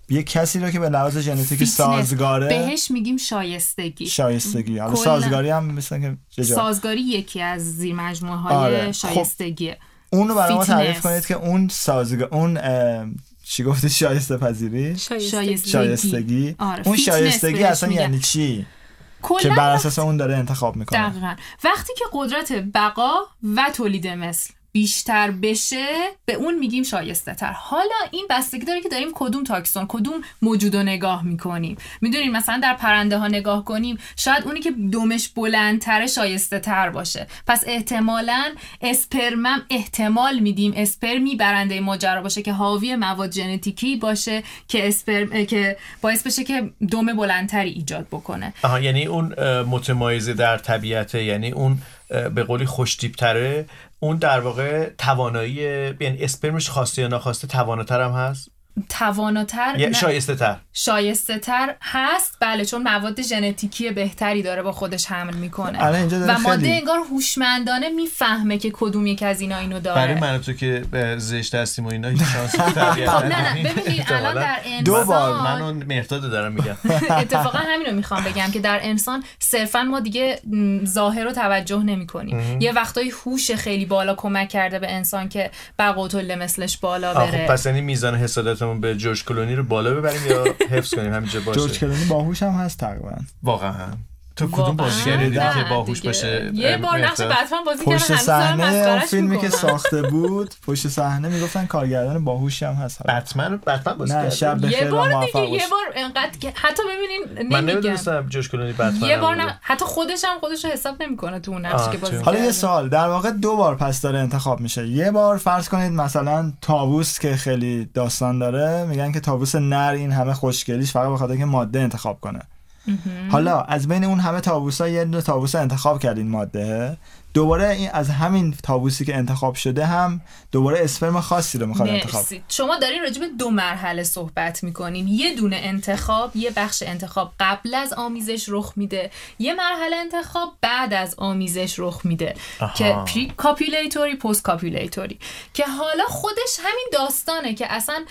یک کسی رو که به لحاظ ژنتیکی. سازگاره بهش میگیم شایستگی شایستگی حالا سازگاری هم مثل که ججا. سازگاری یکی از زیر مجموعه های آره. شایستگیه اون رو برای ما. تعریف کنید که اون سازگار اون اه، چی گفتی شایسته پذیری شایستگی. شایستگی. آره. اون شایستگی اصلا میگن. یعنی چی که بر اساس اون داره انتخاب می‌کنه. دقیقا. وقتی که قدرت بقا و تولید مثل بیشتر بشه به اون میگیم شایسته تر حالا این بستگی داره که داریم کدوم تاکسون کدوم موجود رو نگاه می‌کنیم. می‌دونیم مثلا در پرنده ها نگاه کنیم شاید اونی که دومش بلندتره شایسته تر باشه. پس احتمالا اسپرمم احتمال میدیم اسپرمی برنده ماجرا باشه که حاوی مواد ژنتیکی باشه که اسپرم که باعث بشه که دوم بلندتری ایجاد بکنه. آها یعنی اون متمایزه در طبیعت یعنی اون به قولی خوشتیب اون در واقع توانایی یعنی اسپرمش خواسته یا ناخواسته تواناتر هم هست؟ تواناتر شایسته تر شایسته تر هست. بله چون مواد ژنتیکی بهتری داره با خودش حمل می‌کنه. و ماده انگار هوشمندانه می‌فهمه که کدوم یک از اینا اینو داره. برای من تو که زشت هستیم و اینا هیچ شانسی خب نه نه. ببینید الان در انسان دو بار من اون مهداد دارم میگم. اتفاقا همین رو می‌خوام بگم که در انسان صرفا ما دیگه ظاهر رو توجه نمی کنیم یه وقتایی هوش خیلی بالا کمک کرده به انسان که بقوتل مثلش بالا بره خب پس یعنی میزان حسادتمون به جورج کلونی رو بالا ببریم یا حفظ کنیم همینجا باشه؟ جورج کلونی باهوش هم هست تقریبا. واقعا. تو کدوم بازیگر دیدی که باهوش باشه یه بار نقش بتمن بازی پشت صحنه اون فیلمی که ساخته بود پشت صحنه می‌گفتن کارگردان باهوشی هم هست. بتمن بتمن بازی نه شب یه بار دیگه یه بار انقدر که حتی ببینین من نمی‌دونستم جورج کلونی بتمن یه بار نه حتی خودش هم خودش رو حساب نمی‌کنه تو اون نقشی که بازی حالا یه سوال. در واقع دو بار پس داره انتخاب میشه. یه بار فرض کنید مثلا تابوس که خیلی داستان داره میگن که تابوس نر این همه خوشگلیش فقط بخاطر که ماده انتخاب کنه. حالا از بین اون همه تابوس ها یه دونه تابوس انتخاب کردین ماده. دوباره این از همین تابوسی که انتخاب شده هم دوباره اسپرم خاصی رو می‌خواد انتخاب. شما دارین راجع به دو مرحله صحبت می‌کنین. یه دونه انتخاب یه بخش انتخاب قبل از آمیزش رخ میده. یه مرحله انتخاب بعد از آمیزش رخ میده. که pre copulatory post copulatory که حالا خودش همین داستانه که اصلا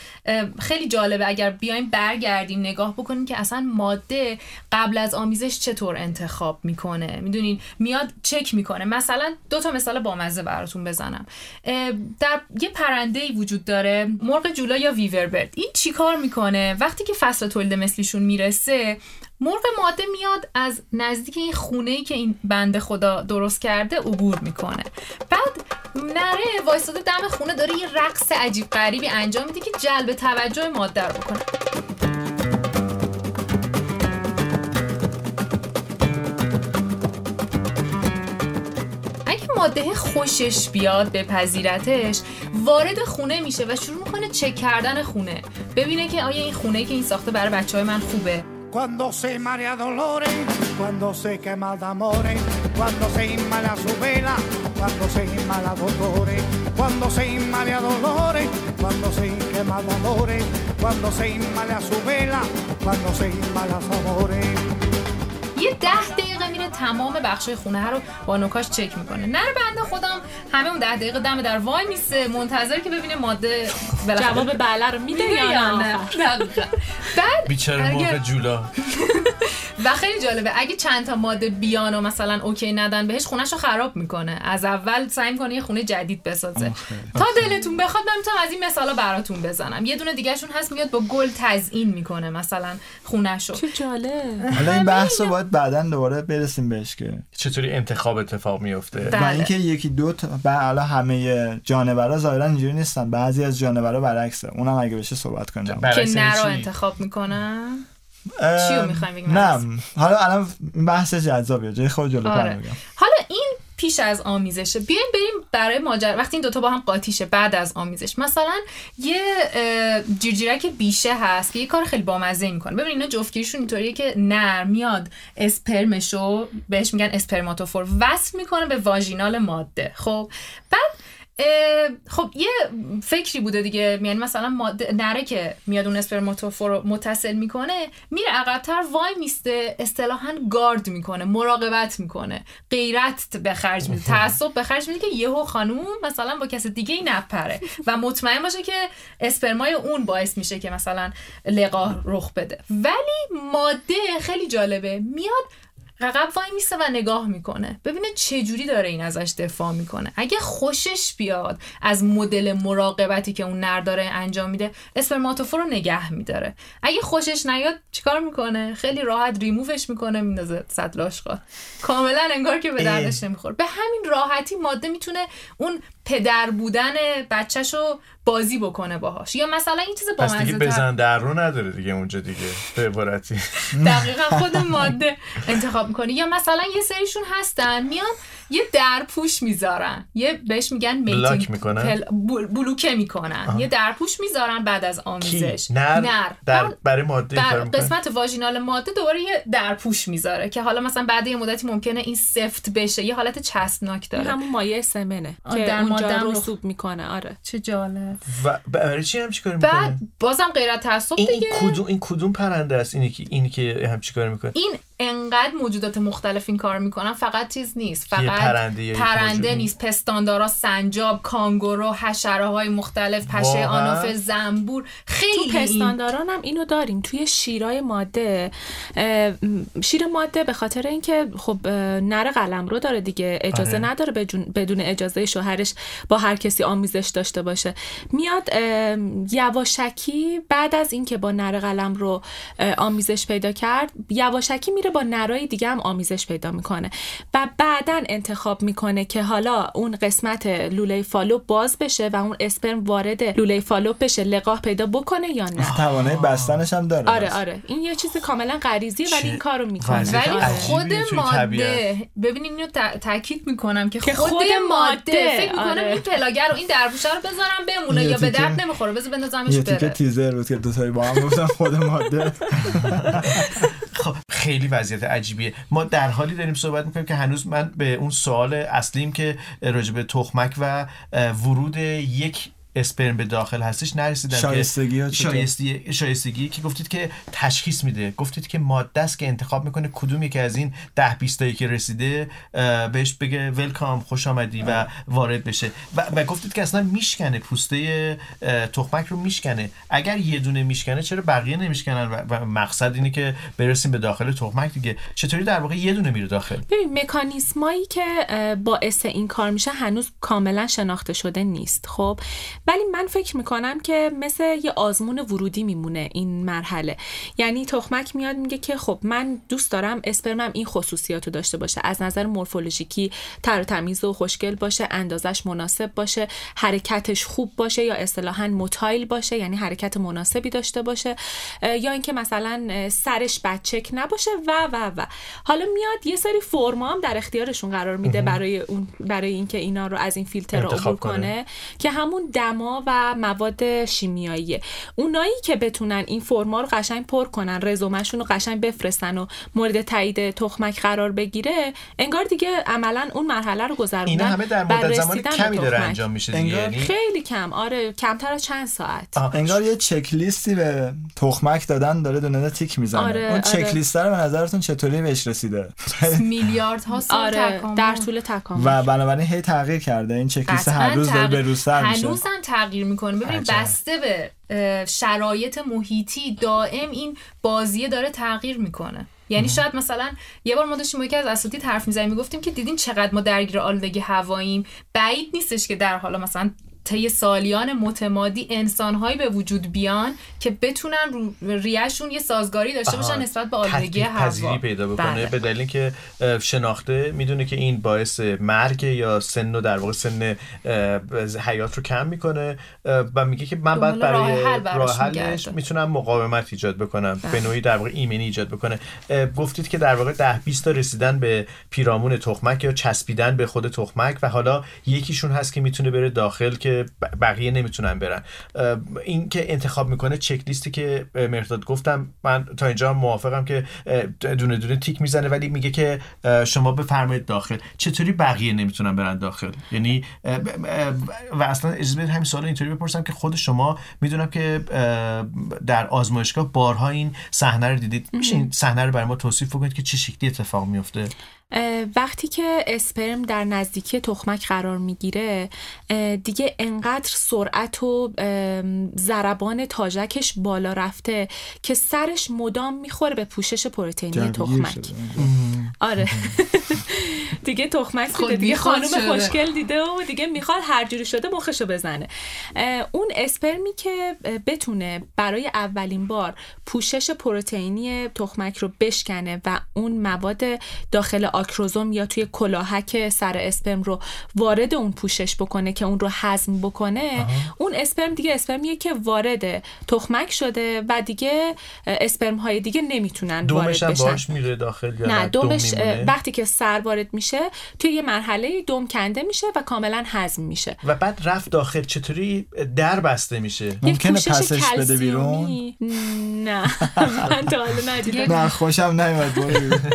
خیلی جالبه. اگر بیایم برگردیم نگاه بکنیم که اصلا ماده قبل از آمیزش چطور انتخاب می‌کنه. می‌دونین؟ میاد چک می‌کنه. مثلا دو تا مثال بامزه براتون بزنم. در یه پرنده ای وجود داره مرغ جولا یا ویور برد. این چیکار می‌کنه؟ وقتی که فصل تولد مثلیشون می‌رسه مرغ ماده میاد از نزدیک این خونه ای که این بنده خدا درست کرده عبور می‌کنه. بعد نره وایستاده دم خونه داره یه رقص عجیب غریبی انجام میده که جلب توجه ماده رو بکنه. ماده خوشش بیاد به پذیرتش وارد خونه میشه و شروع می‌کنه چک کردن خونه ببینه که آیا این خونه که این ساخته برای بچه های من خوبه Cuando se marea dolores, cuando se quema de amores, cuando se inmala su vela, cuando se inmala dolores, cuando se inmala dolores, cuando se quema de amores, cuando se inmala su vela, cuando se inmala su amores. یه ده تمام بخشای خونه رو با نوکاش چک می‌کنه. نر بنده خودم همه اون ده دقیقه دم در وای میسه. منتظر که ببینه ماده جواب بله رو میده یا نه؟ بعد بیچاره مرغ جولا. و خیلی جالبه اگه چند تا ماده بیان و مثلا اوکی ندن بهش خونش رو خراب می‌کنه. از اول سعی کنه یه خونه جدید بسازه. تا دلتون بخواد من می‌تونم از این مثالا براتون بزنم. یه دونه دیگهشون هست میاد با گل تزیین می‌کنه مثلا خونش رو چه جالب. حالا این بحث رو باید بعدا دوباره برسیم بهش که چطوری انتخاب اتفاق میفته و اینکه یکی دو تا حالا همه جانورا ظاهرا اینجوری نیستن. بعضی از جانورا برعکسه. اونم اگه بشه صحبت کنیم که نرو انتخاب می‌کنن؟ چی رو می‌خوایم بگیم نه. حالا الان بحث جذابیه. جای خود جلو آره. میگم. حالا این پیش از آمیزشه بیایم بریم برای ماجرا. وقتی این دوتا با هم قاطیشه بعد از آمیزش. مثلا یه جیرجیرک بیشه هست که یه کار خیلی بامزه می‌کنه. ببین اینا جفتگیریشون اینطوریه که نر میاد اسپرمشو بهش میگن اسپرماتوفور. وصل می‌کنه به واژینال ماده. خب؟ بعد خب یه فکری بوده دیگه. یعنی مثلا نره که میاد اون اسپرماتوفور متصل می‌کنه میره عقبتر وای میسته اصطلاحا گارد می‌کنه مراقبت می‌کنه. غیرت به خرج میده تعصب به خرج میده که یهو خانوم مثلا با کس دیگه ای نپره و مطمئن باشه که اسپرمای اون باعث میشه که مثلا لقاه رخ بده. ولی ماده خیلی جالبه. میاد عقب وای میسته و نگاه می‌کنه. ببینه چه جوری داره این ازش دفاع می‌کنه. اگه خوشش بیاد از مدل مراقبتی که اون نر داره انجام میده اسپرماتوفور رو نگه میداره. اگه خوشش نیاد چیکار می‌کنه؟ خیلی راحت ریموفش می‌کنه میندازه سطل آشغال کاملا انگار که به دردش نمی‌خوره. به همین راحتی ماده می‌تونه اون پدر بودن بچهشو بازی بکنه باهاش. یا مثلا این چیز پس دیگه بامزه بزن در رو نداره دیگه اونجا دیگه به عبارتی. دقیقا خود ماده انتخاب می‌کنه یا مثلا یه سریشون هستن میان یه درپوش می‌ذارن. یه بهش میگن بلاک میتینگ می‌کنن؟ پل- بل- بلوکه می‌کنن. یه درپوش می‌ذارن بعد از کی؟ آمیزش نر, نر. در برای ماده بر قسمت واژینال ماده دوباره یه درپوش می‌ذاره که حالا مثلا بعد یه مدتی ممکنه این سفت بشه. یه حالت چسبناک داره. همون مایع سمنه آه، که در اونجا مادم رسوب می‌کنه. آره. چه جالب. و برای چی هم چیکار بعد می‌کنه بازم غیر از تعصب این, این دیگه. کدوم این کدوم پرنده است؟ اینی که اینی که هم چیکار می‌کنه این انقدر موجودات مختلف این کار می‌کنن فقط چیز نیست. یه فقط پرنده پرنده نیست. پستاندارا سنجاب کانگورو حشره های مختلف پشه؟ آنوف زنبور. خیلی تو پستانداران هم اینو داریم. توی شیرای ماده شیر ماده به خاطر اینکه خب نر قلم رو داره دیگه. اجازه آره. نداره بدون اجازه شوهرش با هر کسی آمیزش داشته باشه. میاد یواشکی بعد از اینکه با نر قلمرو آمیزش پیدا کرد یواشکی میره با نرای دیگه هم آمیزش پیدا می‌کنه. و بعدا انتخاب می‌کنه که حالا اون قسمت لوله فالوپ باز بشه و اون اسپرم وارد لوله فالوپ بشه لقاح پیدا بکنه یا نه؟ توانایی بستنش هم داره. آره. آره. این یه چیز کاملا غریزیه چه ولی این کارو می‌کنه. ولی خود ماده. ببینین اینو تا- تاکید می‌کنم که, خود, خود ماده ماده، فکر می‌کنم آره. این پلاگر رو این درپوشه رو بذارم بمونه یا به درد نمی‌خوره. بذار بندازمش یه تیکه بره. تیزر بود که دوتایی با هم گفتن خود ماده. خب خیلی وضعیت عجیبیه. ما در حالی داریم صحبت می‌کنیم که هنوز من به اون سوال اصلیم که راجع به تخمک و ورود یک اسپرم به داخل هستش نرسیدم که شایستگی؟ شایستی شایستگی. که گفتید که تشخیص میده. گفتید که ماده است که انتخاب می‌کنه کدوم یکی از این ده 20 تایی که رسیده بهش بگه ولکام خوش آمدی و وارد بشه. و, و گفتید که اصلا میشکنه پوسته تخمک رو میشکنه. اگر یه دونه میشکنه چرا بقیه نمیشکنن؟ و, و مقصد اینه که برسیم به داخل تخمک دیگه. چطوری در واقع یه دونه میره داخل؟ ببین مکانیسمایی که باعث این کار میشه هنوز کاملا شناخته شده نیست. خب؟ ولی من فکر می‌کنم که مثل یه آزمون ورودی میمونه این مرحله. یعنی تخمک میاد میگه که خب من دوست دارم اسپرمم این خصوصیات رو داشته باشه. از نظر مورفولوژیکی تر و تمیز و خوشگل باشه اندازش مناسب باشه حرکتش خوب باشه یا اصطلاحا متایل باشه یعنی حرکت مناسبی داشته باشه یا اینکه مثلا سرش بچک نباشه و و و. حالا میاد یه سری فرما هم در اختیارشون قرار میده برای اون برای اینکه اینا رو از این فیلتر عبور کنه. کنه که همون دما و مواد شیمیاییه. اونایی که بتونن این فرما رو قشنگ پر کنن رزومشون رو قشنگ بفرستن و مورد تایید تخمک قرار بگیره انگار دیگه عملا اون مرحله رو گذروندن اینا همه در مدت زمان کمی داره. انجام میشه دیگه انگار یعنی خیلی کم. آره کمتر از چند ساعت. آه، انگار یه چک لیستی به تخمک دادن داره دونه تیک می‌زنه. آره، اون چک آره. لیست رو به نظرتون چطوری بهش رسیده؟ میلیاردها سال آره تکامل. در طول تکامل. و بنابراین هی تغییر کرده. این چک لیست هر روز داره به روزتر میشه. هم تغییر می‌کنه. ببینید عجب. بسته به شرایط محیطی دائم این بازیه داره تغییر می‌کنه. یعنی شاید مثلا یه بار ما داشتیم یکی از اساتید حرف می‌زنیم می‌گفتیم که دیدین چقدر ما درگیر آلودگی هواییم. بعید نیستش که در حالا مثلا طی سالیان متمادی انسانهایی به وجود بیان که بتونن ریشون یه سازگاری داشته باشن. نسبت به آلودگی هوا پیدا بکنه بله. به دلیل که شناخته می‌دونه که این باعث مرگ یا سن و در واقع سن حیات رو کم می‌کنه و میگه که من بعد برای راه حلش. می‌تونم مقاومت ایجاد بکنم بله. به نوعی در واقع ایمنی ایجاد بکنه گفتید که در واقع ده 20 تا رسیدن به پیرامون تخمک یا چسبیدن به خود تخمک و حالا یکیشون هست که می‌تونه بره داخل که ب- بقیه نمی‌تونن برن. این که انتخاب می‌کنه چک لیستی که مرداد گفتم من تا اینجا موافقم که دونه دونه تیک می‌زنه ولی میگه که شما بفرمایید داخل. چطوری بقیه نمی‌تونن برن داخل؟ یعنی و اصلا اجازه همین سوال اینطوری بپرسم که خود شما می‌دونم که در آزمایشگاه بارها این صحنه رو دیدید. میشه این صحنه رو برای ما توصیف بکنید که چه شکلی اتفاق میفته وقتی که اسپرم در نزدیکی تخمک قرار می‌گیره دیگه انقدر سرعت و ام، ضربان تاژکش بالا رفته که سرش مدام می‌خوره به پوشش پروتئینی تخمک شده. آره. دیگه تخمک خب دیده دیگه بیخود خانم. خوشگل دیده و دیگه می‌خواد هر جوری شده مخشو بزنه. اون اسپرمی که بتونه برای اولین بار پوشش پروتئینی تخمک رو بشکنه و اون مواد داخل آکروزوم یا توی کلاهک سر اسپرم رو وارد اون پوشش بکنه که اون رو هضم بکنه اون اسپرم دیگه اسپرمیه که وارد تخمک شده و دیگه اسپرم های دیگه نمی‌تونن دومش وارد هم بشن. باش میره داخل یا نه دوم دومش وقتی که سر وارد میشه توی یه مرحله دوم کنده میشه و کاملا هضم میشه و بعد رفت داخل چطوری در بسته میشه ممکنه پسش بده بیرون کلسیومی؟ نه من تا حالا ندیدم نه خوشم نمیاد.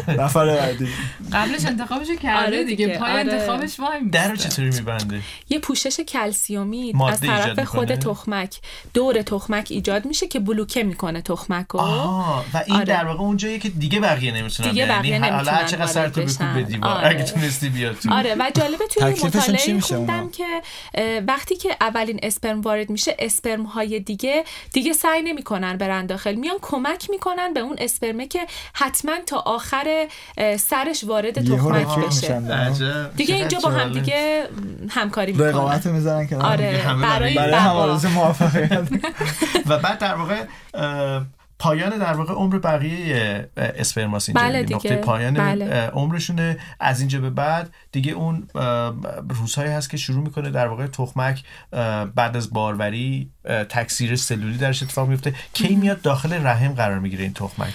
نفر بعدی قبلش انتخابشو کرده آره دیگه پای آره. انتخابش وای میسته. در رو چطوری میبنده یه پوشش کلسیومی از طرف خود؟ تخمک دور تخمک ایجاد میشه که بلوکه می‌کنه تخمک رو آها و این آره. در واقع اونجاییه که دیگه بقیه نمی‌تونن دیگه. بقیه یعنی نمی‌تونن هر چقدر سرتو وارد بکوب به. دیوار آره. اگه تونستی بیاد تو آره و جالبه توی مطالعه خوندم؟ که وقتی که اولین اسپرم وارد میشه اسپرم های دیگه دیگه سعی نمی‌کنن برن داخل میان کمک می‌کنن به اون اسپرمه که حتما تا آخر سرش وارد تخمک بشه. دیگه اینجا با هم. دیگه همکاری می‌کنن رقابت می‌ذارن که آره برای برای. همارز موافقت و بعد در واقع پایان در واقع عمر بقیه اسپرماس اینجا بله. دیگه. نقطه پایان بله. عمرشونه از اینجا به بعد دیگه اون روزهایی هست که شروع می‌کنه در واقع تخمک بعد از باروری تکثیر سلولی درش اتفاق میفته کی میاد داخل رحم قرار می‌گیره این تخمک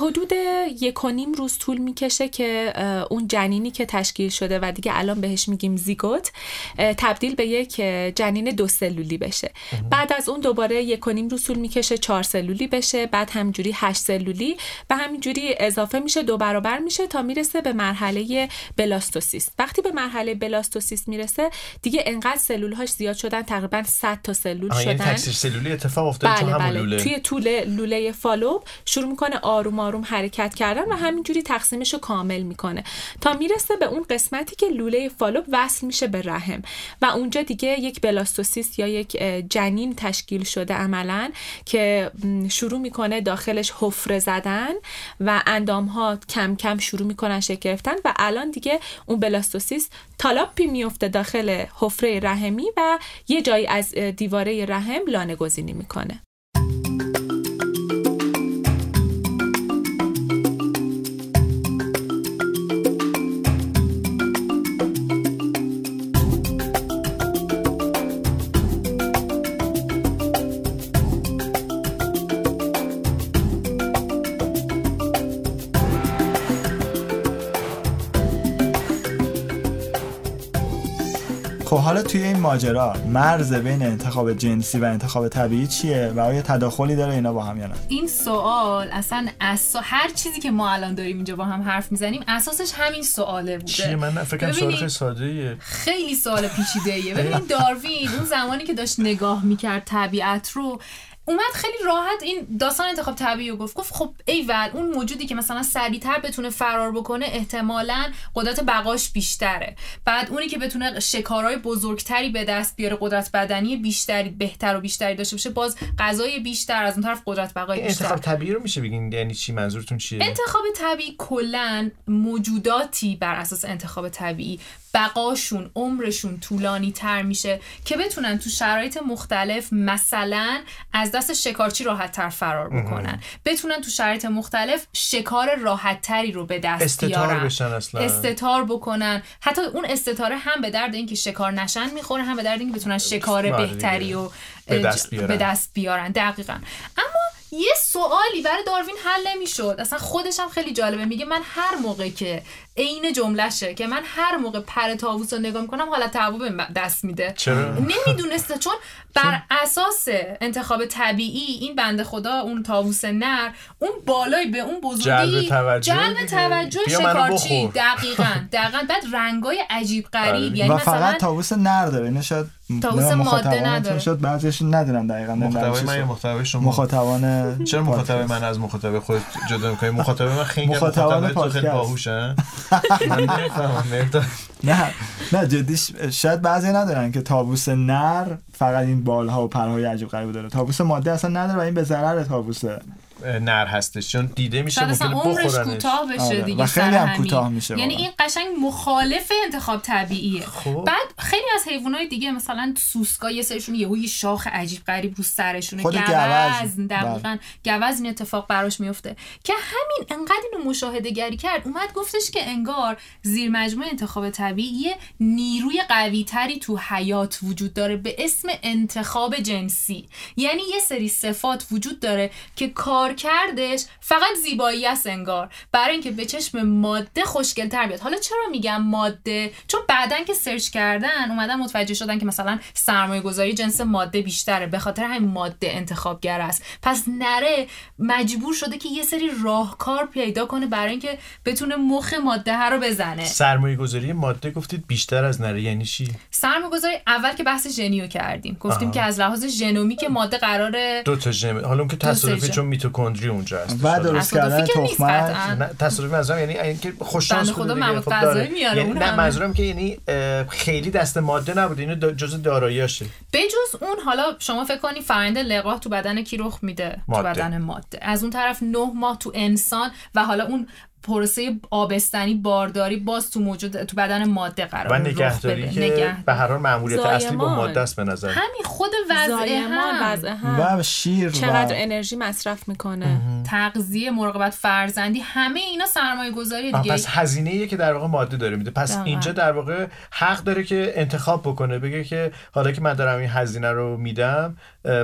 حدود یک و نیم روز طول می‌کشه که اون جنینی که تشکیل شده و دیگه الان بهش میگیم زیگوت تبدیل به یک جنین دو سلولی بشه بعد از اون دوباره یک و نیم روز طول می‌کشه چهار سلولی بشه بعد همینجوری هشت سلولی و همینجوری اضافه میشه دو برابر میشه تا می‌رسه به مرحله بلاستوسیست وقتی به مرحله بلاستوسیست می‌رسه دیگه انقدر سلول هاش زیاد شدن تقریبا 100 تا سلول یعنی شدن. تکثیر سلولی اتفاق افتاده تو بله همون بله. لوله. توی طول لوله فالوب شروع می‌کنه آروم آروم حرکت کردن و همینجوری تقسیمش رو کامل می‌کنه. تا می‌رسه به اون قسمتی که لوله فالوب وصل میشه به رحم. و اونجا دیگه یک بلاستوسیست یا یک جنین تشکیل شده عملا که شروع می‌کنه داخلش حفره زدن و اندام ها کم کم شروع می‌کنن شکل گرفتن و الان دیگه اون بلاستوسیست تالاپی میفته داخل حفره رحمی و یه جایی از دیواره رحم لانه گزینی می‌کنه. حالا توی این ماجرا مرز بین انتخاب جنسی و انتخاب طبیعی چیه و آیا تداخلی داره اینا با هم یا نه؟ این سوال اصلا اسا... هر چیزی که ما الان داریم اینجا با هم حرف می‌زنیم اساسش همین سواله بوده. چیه من فکر کنم سوال خیلی ساده ایه. خیلی سوال پیچیده ایه ببینید داروین اون زمانی که داشت نگاه می‌کرد طبیعت رو اومد خیلی راحت این داستان انتخاب طبیعی رو گفت. گفت خب ایول اون موجودی که مثلا سریعتر بتونه فرار بکنه احتمالا قدرت بقاش بیشتره. بعد اونی که بتونه شکارهای بزرگتری به دست بیاره قدرت بدنی بیشتری بهتر و بیشتری داشته باشه باز غذای بیشتر از اون طرف قدرت بقای بیشتر. انتخاب طبیعی رو میشه بگین؟ یعنی چی؟ منظورتون چیه؟ انتخاب طبیعی کلا موجوداتی بر اساس انتخاب طبیعی. بقاشون عمرشون طولانی تر میشه که بتونن تو شرایط مختلف مثلا از دست شکارچی راحت تر فرار بکنن. بتونن تو شرایط مختلف شکار راحت تری رو به دست استتار بیارن. بشن اصلا. استتار بکنن. حتی اون استتاره هم به درد اینکه شکار نشن می‌خوره هم به درد اینکه بتونن شکار بله بهتری. و به دست بیارن. به دست بیارن. دقیقا. اما یه سوالی برای داروین حل نمی‌شد. اصلا خودش هم خیلی جالبه. میگه من هر موقع که عین جملهشه که من هر موقع پر تاووس رو نگاه می‌کنم حالت تهوع به دست میده چرا نمی‌دونسته چون بر اساس انتخاب طبیعی این بنده خدا اون تاووس نر اون بالای به اون بزرگی جلب توجه جلب. توجه شکارچی. دقیقا دقیقا بعد رنگای عجیب غریب آره. یعنی و مثلا فقط تابوس نر داره اینو شاید طاووس ماده نداره. شاید بعضیشون ندونن دقیقا محتوای من محتوای شما مخاطبان چرا مخاطب. من از مخاطب خود جدا می‌کنی مخاطب من خیلی مخاطب تو خیلی. باهوشن. نه نه جدیش شاید بعضی ندارن که تابوس نر فقط این بالها و پرهای عجیب غریب داره. تابوس ماده اصلا نداره و این به ضرر تابوس نر هستش چون دیده میشه ممکنه عمرش بخورنش کوتاه بشه آره. دیگه و خیلی هم. کوتاه میشه یعنی. این قشنگ مخالف انتخاب طبیعیه خب. بعد خیلی از حیوانات دیگه مثلا سوسکا یه سرشون یهو یه شاخ عجیب غریب رو سرشونه خود گوز گوز. بله. دقیقاً گوز این اتفاق براش میفته که همین انقدر اینو مشاهده گری کرد اومد گفتش که انگار زیر مجموعه انتخاب طبیعی نیروی قوی تری تو حیات وجود داره به اسم انتخاب جنسی یعنی یه سری صفات وجود داره که کارکردش فقط زیبایی است انگار. برای اینکه به چشم ماده خوشگل تر بیاد. حالا چرا میگم ماده؟ چون بعدا که سرچ کردن اومدن متوجه شدن که مثلا سرمایه گذاری جنس ماده بیشتره. به خاطر همین ماده انتخابگر است. پس نره مجبور شده که یه سری راهکار پیدا کنه برای اینکه بتونه مخ ماده ها رو بزنه. سرمایه گذاری ماده گفتید بیشتر از نره یعنی چی؟ سرمایه گذاری اول که بحث ژنیو کردیم. گفتیم که از لحاظ ژنومیک ماده قراره دو تا ژن حالا اون که تصادفی ژن. میتوکندری اونجا هست و درست کردن. نه تصادفی منظورم یعنی اینکه خوش شانس خدا دیگه. مواد خب. میاره، یعنی نه. منظورم که یعنی خیلی دست ماده نبوده اینو دا- جزء داراییاشه بجز اون حالا شما فکر کنی فرآیند لقاح تو بدن کی رخ میده. تو بدن ماده از اون طرف نه ماه تو انسان و حالا اون پروسه آبستنی بارداری باز تو موجود تو بدن ماده قرار و نگهداری که به هر حال مأموریت اصلی با. ماده است به نظر. همین خود وضع هم. وضع هم. و شیر چقدر و انرژی مصرف می‌کنه. تغذیه مراقبت فرزندی همه اینا سرمایه گذاری دیگه. پس هزینه ایه که در واقع ماده داره میده. پس دقیقاً. اینجا در واقع حق داره که انتخاب بکنه بگه که حالا که من دارم این هزینه رو میدم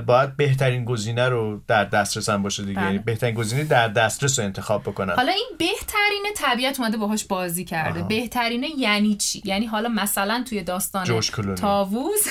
باید بهترین گزینه رو در دسترسم باشه دیگه. بله. یعنی بهترین گزینه در دسترس رو انتخاب بکنم. حالا این بهترین طبیعت اومده باهاش بازی کرده. بهترینه یعنی چی؟ یعنی حالا مثلا توی داستان. تاووس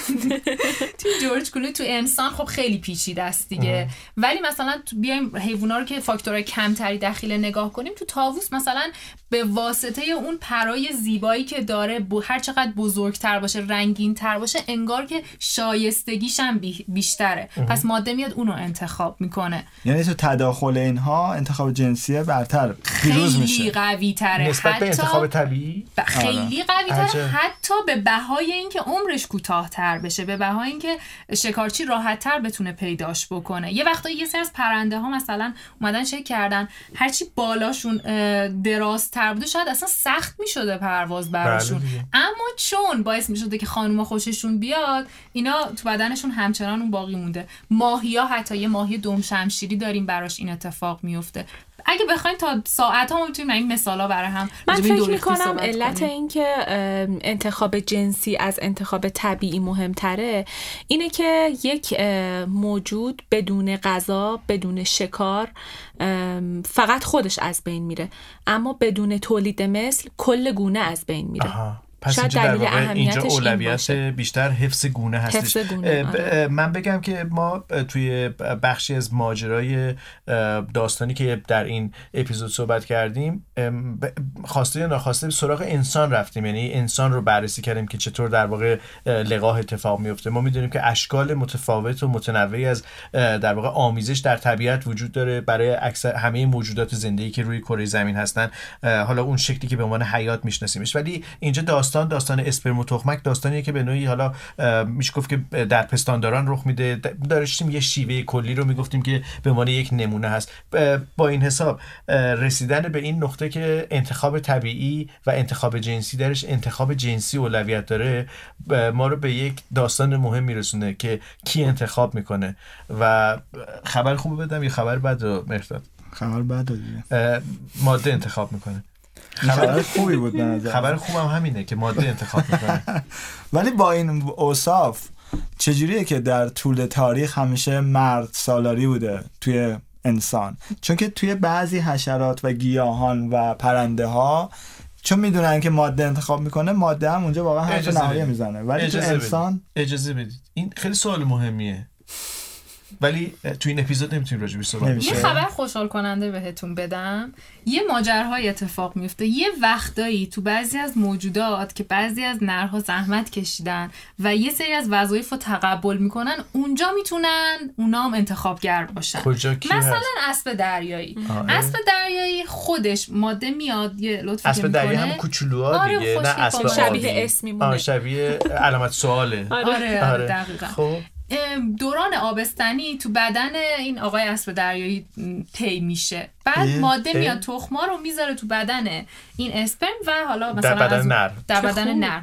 توی جورج کلونی تو انسان خب خیلی پیچیده است دیگه. ولی مثلا تو بیایم حیونا رو که فاکتورهای کمتری دخیل نگاه کنیم. تو تاووس مثلا به واسطه اون پرای زیبایی که داره ب- هر چقدر بزرگتر باشه رنگین تر باشه انگار که شایستگیش هم بی- بیشتره. پس ماده میاد اونو انتخاب می‌کنه. یعنی تو تداخل اینها انتخاب جنسی برتر پیروز خیلی قوی تره نسبت به انتخاب طبیعی؟ ب- خیلی قوی عجب. تر حتی به بهای اینکه عمرش کوتاهتر بشه به بهای اینکه شکارچی راحت تر بتونه پیداش بکنه. یه وقتا یه سری از پرنده ها مثلا اومدن چک کردن. هرچی بالاشون اه، درازتر بوده شاید اصلا سخت می‌شده پرواز براشون. دیگه. اما چون باعث می‌شده که خانوما خوششون بیاد اینا تو بدنشون همچنان اون باقی مونده. ماهیا حتی یه ماهی دم شمشیری داریم براش این اتفاق میفته اگه بخوایم تا ساعت ها می‌تونیم این مثالا برای هم من فکر می‌کنم علت کنیم. این که ام، انتخاب جنسی از انتخاب طبیعی مهمتره اینه که یک موجود بدون غذا بدون شکار فقط خودش از بین میره اما بدون تولید مثل کل گونه از بین میره آها. پس شاید اینجا در واقع اینجا این اولویت باشه. بیشتر حفظ گونه هستش. حفظ گونه، آره. من بگم که ما توی بخشی از ماجرای داستانی که در این اپیزود صحبت کردیم خواسته یا ناخواسته سراغ انسان رفتیم. یعنی انسان رو بررسی کردیم که چطور در واقع اه، لقاح اتفاق میفته ما می‌دونیم که اشکال متفاوت و متنوعی از در واقع آمیزش در طبیعت وجود داره برای اکثر همه موجودات زندگی که روی کره زمین هستن. حالا اون شکلی که به عنوان حیات میشناسیمش. ولی اینجا داستان داستان اسپرم و تخمک داستانیه که به نوعی حالا میشه گفت که در پستانداران رخ میده. داشتیم یه شیوه کلی رو می‌گفتیم که به عنوان یک نمونه هست. با این حساب رسیدن به این نقطه که انتخاب طبیعی و انتخاب جنسی درش انتخاب جنسی اولویت داره ما رو به یک داستان مهم میرسونه که کی انتخاب می‌کنه. و خبر خوب بدم یا خبر بد رو خبر بد دیگه. ماده انتخاب می‌کنه. خبر خوبی بود به نظر خبر خوبم همینه که ماده انتخاب می‌کنه. ولی با این اوصاف چجوریه که در طول تاریخ همیشه مرد سالاری بوده توی انسان؟ چون که توی بعضی حشرات و گیاهان و پرنده ها چون می‌دونن که ماده انتخاب می‌کنه ماده هم اونجا واقعا حرف اجازه نهایی. می‌زنه. ولی تو اجازه بدید. انسان اجازه بدید. این خیلی سوال مهمیه. ولی تو این اپیزود نمی‌تونیم راجع بهش صحبت. یه. خبر خوشحال کننده بهتون بدم یه ماجرهای اتفاق میفته یه وقتایی تو بعضی از موجودات که بعضی از نرها زحمت کشیدن و یه سری از وظایف رو تقبل می‌کنن اونجا می‌تونن اونا هم انتخابگر باشن کجا کی مثلا هست اسب دریایی. اسب دریایی خودش ماده میاد یه لطفی اسب که دری می‌کنه هم کوچولوها آره، دیگه نه اسب شبیه عادی. اسم میمونه. آه، شبیه علامت سواله آره, آره, آره. دقیقا خب دوران آبستنی تو بدن این آقای اسب دریایی طی میشه. بعد اه، ماده اه. میاد تخما رو می‌ذاره تو بدن این اسپرم و حالا مثلا بدن از اون- نر. در بدن. نر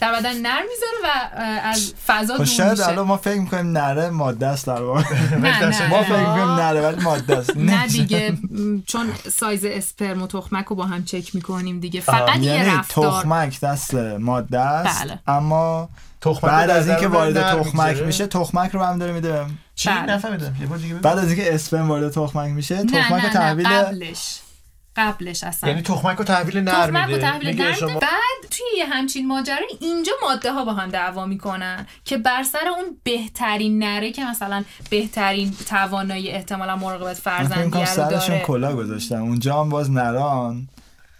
در بدن نر می‌ذاره و از فضا خب دور شاید میشه. الان ما فکر می‌کنیم نره ماده است در واقع. نه نه ما. فکر می‌کنیم نره ولی ماده است. نه دیگه. چون سایز اسپرم و تخمک رو با هم چک می‌کنیم دیگه. فقط یه یعنی رفتار. تخمک دست ماده است بله. اما تخمک بعد از در اینکه وارد تخمک؟ میشه تخمک رو هم داره میده چی؟ بله. نفهمیدم. یه بار دیگه بگو. بعد از اینکه اسپرم وارد تخمک میشه تخمک رو تحویل قبلش. قبلش اصلا. یعنی تخمک رو تحویل نر تخمک میده. تحویل نر شما-. بعد توی یه همچین ماجرا اینجا ماده ها با هم دعوا می‌کنن که بر سر اون بهترین نره که مثلا بهترین توانایی احتمالا مراقبت می‌کنم رو سرشون داره کلا گذاشتن. اونجا هم باز نران.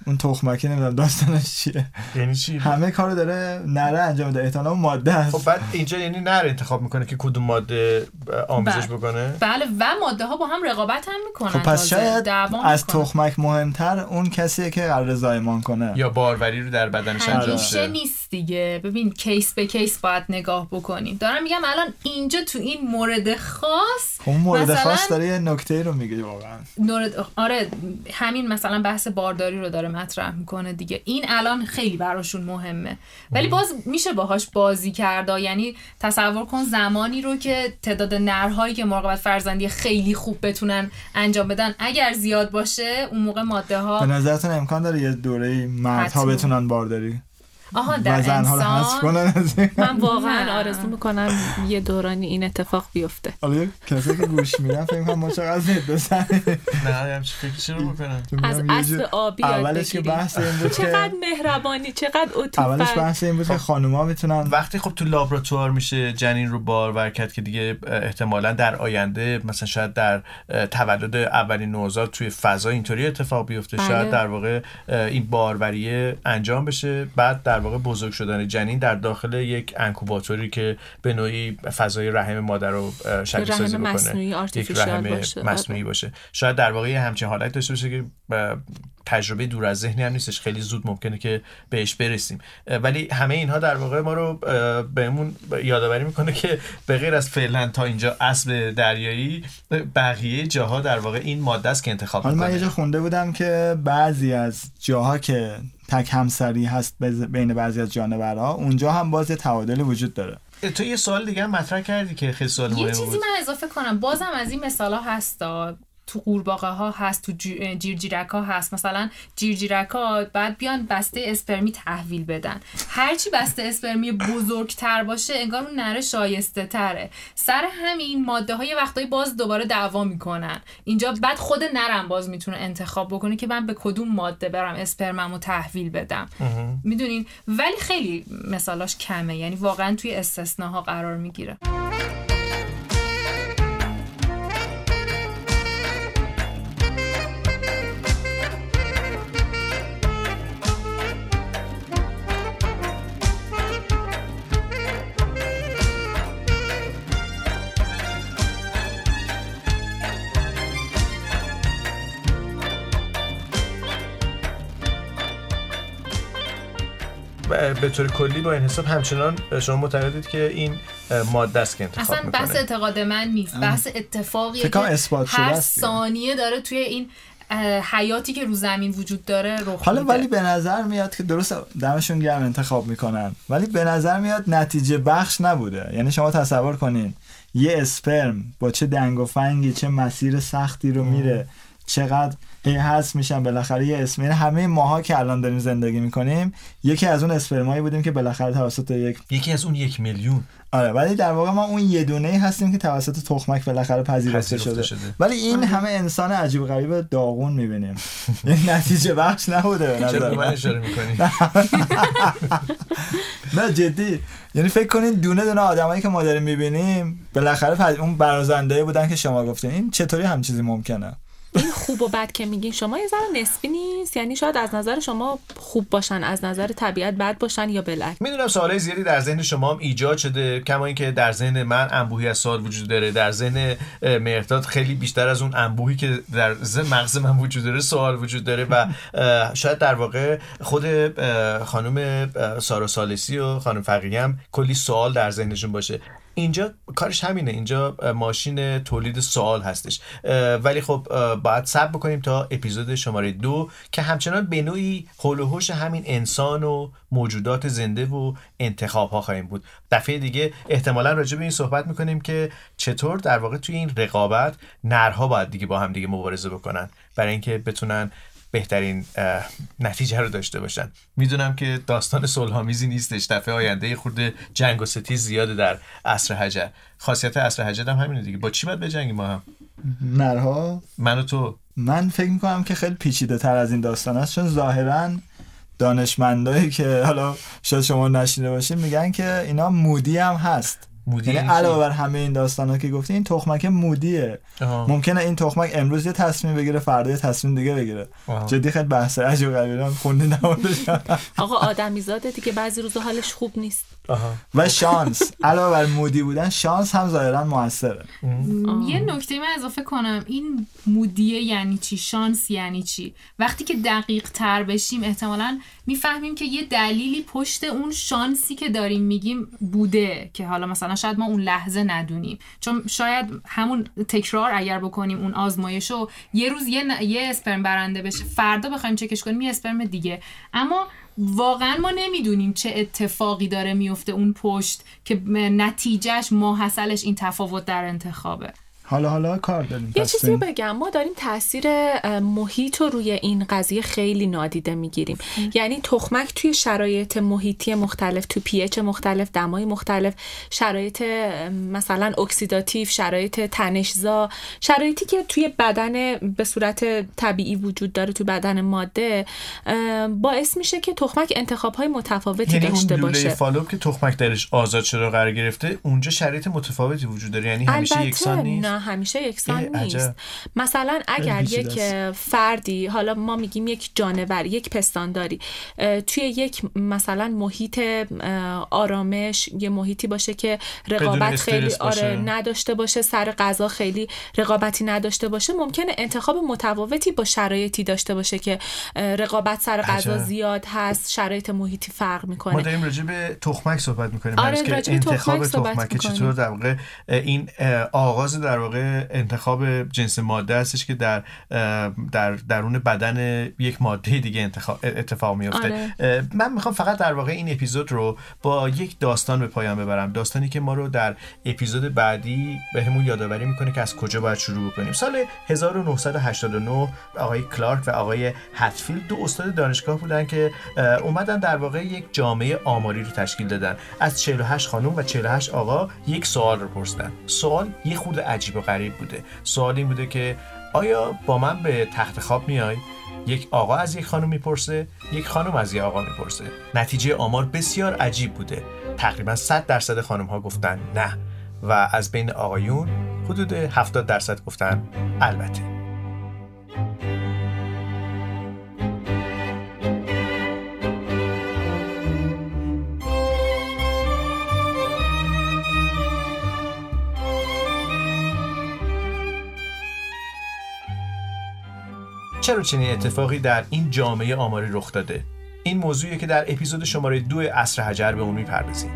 اون تخمکی نمی‌دونم داستانش چیه. یعنی چی؟ همه کارو داره نره انجام میده. احتمالاً اون ماده است. خب بعد اینجا یعنی نر انتخاب می‌کنه که کدوم ماده آمیزش. بکنه؟ بله و ماده ها با هم رقابت هم می‌کنن. خب پس شاید از. تخمک مهمتر اون کسیه که قرار زایمان کنه. یا باروری رو در بدنش انجام بده نیست دیگه. ببین کیس به کیس باید نگاه بکنیم دارم میگم الان اینجا تو این مورد خاص خب اون مورد مثلا خاص داره یه نکته رو میگه واقعا. نورد آره همین مثلا بحث بارداری رو داره مطرح می‌کنه دیگه. این الان خیلی براشون مهمه. ولی باز میشه باهاش بازی کرده یعنی تصور کن زمانی رو که تعداد نرهایی که مراقبت فرزندی خیلی خوب بتونن انجام بدن اگر زیاد باشه اون موقع ماده به ها نظرتون امکان داره یه دوره مردها. بتونن بارداری؟ آها در و زنها رو حذف کنن از این. من واقعا. آرزو می‌کنم یه دورانی این اتفاق بیفته. حالا کسی که گوش میدن فکر کنم ما چقدر زد بزنیم نه چرا بکنم از اسب آبی یاد اولش که. بحث این بود چقدر که مهربانی چقدر اولش عطوفت بحث این بود که خانوما می‌تونن وقتی خب تو لابراتوار میشه جنین رو بارور کرد که دیگه احتمالا در آینده مثلا شاید در تولد اولین نوزاد توی فضا اینطوری اتفاق بیفته. بله. شاید در واقع این باروریه انجام بشه. بعد در واقع بزرگ شدن جنین در داخل یک انکوباتوری که به نوعی فضای رحم مادر رو شبیه سازی بکنه. مصنوعی، یک رحم باشه. مصنوعی آره. باشه. شاید در واقع همچین حالت داشته باشه که تجربه دور از ذهنی هم نیستش. خیلی زود ممکنه که بهش برسیم. ولی همه اینها در واقع ما رو بهمون یادآوری می‌کنه که به غیر از فعلا تا اینجا اسب دریایی بقیه جاها در واقع این ماده است که انتخاب حالا من یه جا خونده بودم که بعضی از جاها که تک همسری هست بین بعضی از جانورها اونجا هم باز یه تعادلی وجود داره. تو یه سوال دیگه هم مطرح کردی که خیلی سوال یه مهمی چیزی بود. من اضافه کنم. بازم از این مثال ها هستا تو قورباغه ها هست تو جی- جیرجیرک ها هست. مثلا جیرجیرک ها بعد بیان بسته اسپرمی تحویل بدن. هرچی بسته اسپرمی بزرگتر باشه انگار اون نره شایسته تره سر همین ماده های وقتایی باز دوباره دعوا می‌کنن. اینجا بعد خود نرم باز می‌تونه انتخاب بکنه که من به کدوم ماده برم اسپرممو تحویل بدم. می‌دونین؟ ولی خیلی مثالاش کمه. یعنی واقعا توی استثناها قرار می‌گیره. به طور کلی با این حساب همچنان شما معتقدید که این ماده است که انتخاب اصلا بحث می‌کنه. اعتقاد من نیست. بحث اتفاقیه که اثبات هر. ثانیه داره توی این حیاتی که رو زمین وجود داره رخ حالا میده. ولی به نظر میاد که درست دمشون گرم انتخاب می‌کنن. ولی به نظر میاد نتیجه بخش نبوده. یعنی شما تصور کنین یه اسپرم با چه دنگ و فنگی چه مسیر سختی رو میره چقدر هی هست میشن بالاخره یه اسم. یعنی همه ماها که الان داریم زندگی می‌کنیم یکی از اون اسپرمایی بودیم که بالاخره توسط یک یکی از اون یک میلیون. آره ولی در واقع ما اون یه دونه ای هستیم که توسط تخمک بالاخره پذیرفته شده. شده. ولی این همه انسان عجیب و غریب داغون می‌بینیم. یعنی نتیجه بخش نبوده به نظر نه. جدی. یعنی فکر کنین دونه دونه آدمایی که ما داریم می‌بینیم بالاخره. اون برازنده بودن که شما گفتین. این چطوری هم چیزی ممکنه؟ این خوب و بد که میگین شما یه ذره نسبی نیست؟ یعنی شاید از نظر شما خوب باشن از نظر طبیعت بد باشن یا بالعکس می‌دونم سوالای زیادی در ذهن شما هم ایجاد شده کما اینکه در ذهن من انبوهی از سوال وجود داره. در ذهن مهرداد خیلی بیشتر از اون انبوهی که در ذهن مغز من وجود داره سوال وجود داره و شاید در واقع خود خانم سارا سالسی و خانم فقیه هم کلی سوال در ذهنشون باشه. اینجا کارش همینه. اینجا ماشین تولید سوال هستش. ولی خب باید صبر بکنیم تا اپیزود شماره دو که همچنان به نوعی حول و حوش همین انسان و موجودات زنده و انتخاب ها خواهیم بود. دفعه دیگه احتمالا راجع به این صحبت می‌کنیم که چطور در واقع توی این رقابت نرها باید دیگه با هم دیگه مبارزه بکنن. برای اینکه بتونن بهترین نتیجه رو داشته باشن. می‌دونم که داستان صلحآمیزی نیستش. دفعه آینده خورده جنگ و ستیز زیاده در عصر حجر. خاصیت عصر حجر هم همینه دیگه. با چی باید بجنگیم ما هم؟ نرها؟ من و تو. من فکر می‌کنم که خیلی پیچیده تر از این داستان است. چون ظاهرا دانشمندایی که حالا شاید شما نشینده باشین میگن که اینا مودی هم هست. مودی یعنی علاوه بر همه این داستان ها که گفتی این تخمک مودیه آها. ممکنه این تخمک امروز یه تصمیم بگیره فردا یه تصمیم دیگه بگیره آها. جدی خیلی بحث عجب غریبه خوندی نموردش آقا آدمی زاده دیگه بعضی روزا حالش خوب نیست. و شانس. علاوه بر مودی بودن شانس هم ظاهرا موثره. یه نکته من اضافه کنم. این مودیه یعنی چی؟ شانس یعنی چی؟ وقتی که دقیق تر بشیم احتمالا می‌فهمیم که یه دلیلی پشت اون شانسی که داریم میگیم بوده که حالا مثلا شاید ما اون لحظه ندونیم. چون شاید همون تکرار اگر بکنیم اون آزمایشو یه روز یه, ن- یه اسپرم برنده بشه. فردا بخوایم چکش کنیم یه اسپرم دیگه. اما واقعا ما نمی‌دونیم چه اتفاقی داره میفته اون پشت که نتیجهش ماحصلش این تفاوت در انتخابه. حالا حالا کار داریم. یه چیزی رو بگم. ما داریم تاثیر محیط رو روی این قضیه خیلی نادیده می‌گیریم. یعنی تخمک توی شرایط محیطی مختلف تو pH مختلف دمای مختلف شرایط مثلا اکسیداتیو شرایط تنشزا شرایطی که توی بدن به صورت طبیعی وجود داره تو بدن ماده باعث میشه که تخمک انتخاب های متفاوتی یعنی اون داشته لوله باشه. فالوپ که تخمک درش آزاد شده قرار گرفته اونجا شرایط متفاوتی وجود داره. یعنی همیشه یکسان نیست؟ نه همیشه یکسان. نیست مثلا اگر یک فردی حالا ما میگیم یک جانور یک پستانداری توی یک مثلا محیط آرامش یه محیطی باشه که رقابت خیلی آره باشه. نداشته باشه سر غذا خیلی رقابتی نداشته باشه ممکنه انتخاب متفاوتی با شرایطی داشته باشه که رقابت سر غذا. زیاد هست شرایط محیطی فرق ما می‌کنه داریم راجع به تخمک صحبت می‌کنیم آره، راجع به انتخاب تخمک صحبت تخمک می‌کنیم. چطور در واقع این آغاز در واقع انتخاب جنس ماده هستش که در در درون بدن یک ماده دیگه انتخاب اتفاق میفته. آره. من می‌خوام فقط در واقع این اپیزود رو با یک داستان به پایان ببرم. داستانی که ما رو در اپیزود بعدی بهمون یادآوری می‌کنه که از کجا باید شروع کنیم. سال 1989 آقای کلارک و آقای هتفیلد دو استاد دانشگاه بودن که اومدن در واقع یک جامعه آماری رو تشکیل دادن. از 48 خانم و 48 آقا یک سوال رو پرسیدن. سوال یه خورده عجیب و غریب بوده. سوال این بوده که آیا با من به تخت خواب میای؟ یک آقا از یک خانم می‌پرسه یک خانم از یک آقا می‌پرسه. نتیجه آمار بسیار عجیب بوده. تقریبا 100 درصد خانم ها گفتن نه و از بین آقایون حدود 70 درصد گفتن البته. چرا چنین اتفاقی در این جامعه آماری رخ داده؟ این موضوعی که در اپیزود شماره دو اصر حجر به اون می‌پردازیم.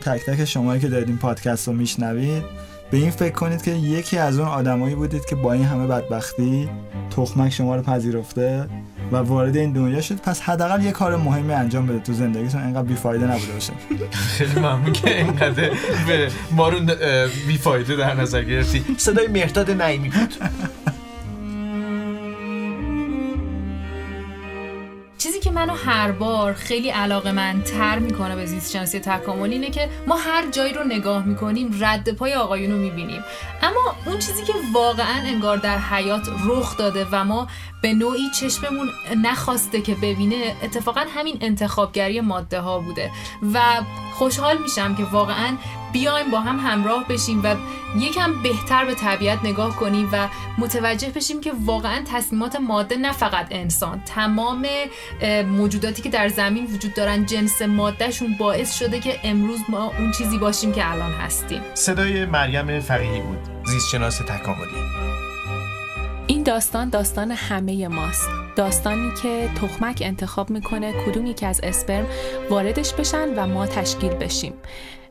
تک تک شمایی که دارید این پادکست رو میشنوید به این فکر کنید که یکی از اون آدمایی بودید که با این همه بدبختی تخمک شما رو پذیرفته و وارد این دنیا شد پس حداقل یه کار مهمی انجام بده تو زندگیتون اینقدر بیفایده نبوده باشه. خیلی ممنون که اینقدر به ما رو بیفایده در نظر گرفتی. صدای مهرداد نعیمی بود. منو هر بار خیلی علاقه من تر می‌کنه به زیست شناسی تکاملی اینه که ما هر جایی رو نگاه می‌کنیم رد پای آقایون رو می‌بینیم. اما اون چیزی که واقعا انگار در حیات رخ داده و ما به نوعی چشممون نخواسته که ببینه اتفاقا همین انتخابگری ماده ها بوده. و خوشحال میشم که واقعا بیایم با هم همراه بشیم و یکم بهتر به طبیعت نگاه کنیم و متوجه بشیم که واقعا تصمیمات ماده نه فقط انسان تمام موجوداتی که در زمین وجود دارن جنس مادهشون باعث شده که امروز ما اون چیزی باشیم که الان هستیم. صدای مریم فقیهی بود زیست شناس تکاملی. این این داستان داستان همه ماست. داستانی که تخمک انتخاب می‌کنه کدوم یکی از اسپرم واردش بشن و ما تشکیل بشیم.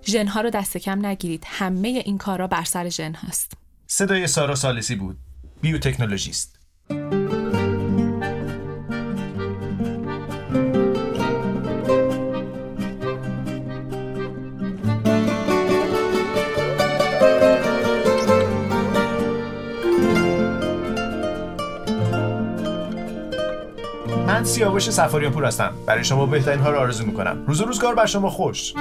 ژنها رو دست کم نگیرید. همه این کارا بر سر ژن هست. صدای سارا سالسی بود. بیوتکنولوژیست. من سیاوش سفاریان پور هستم. برای شما بهترین ها رو آرزو می‌کنم. روز و روزگار بر شما خوش.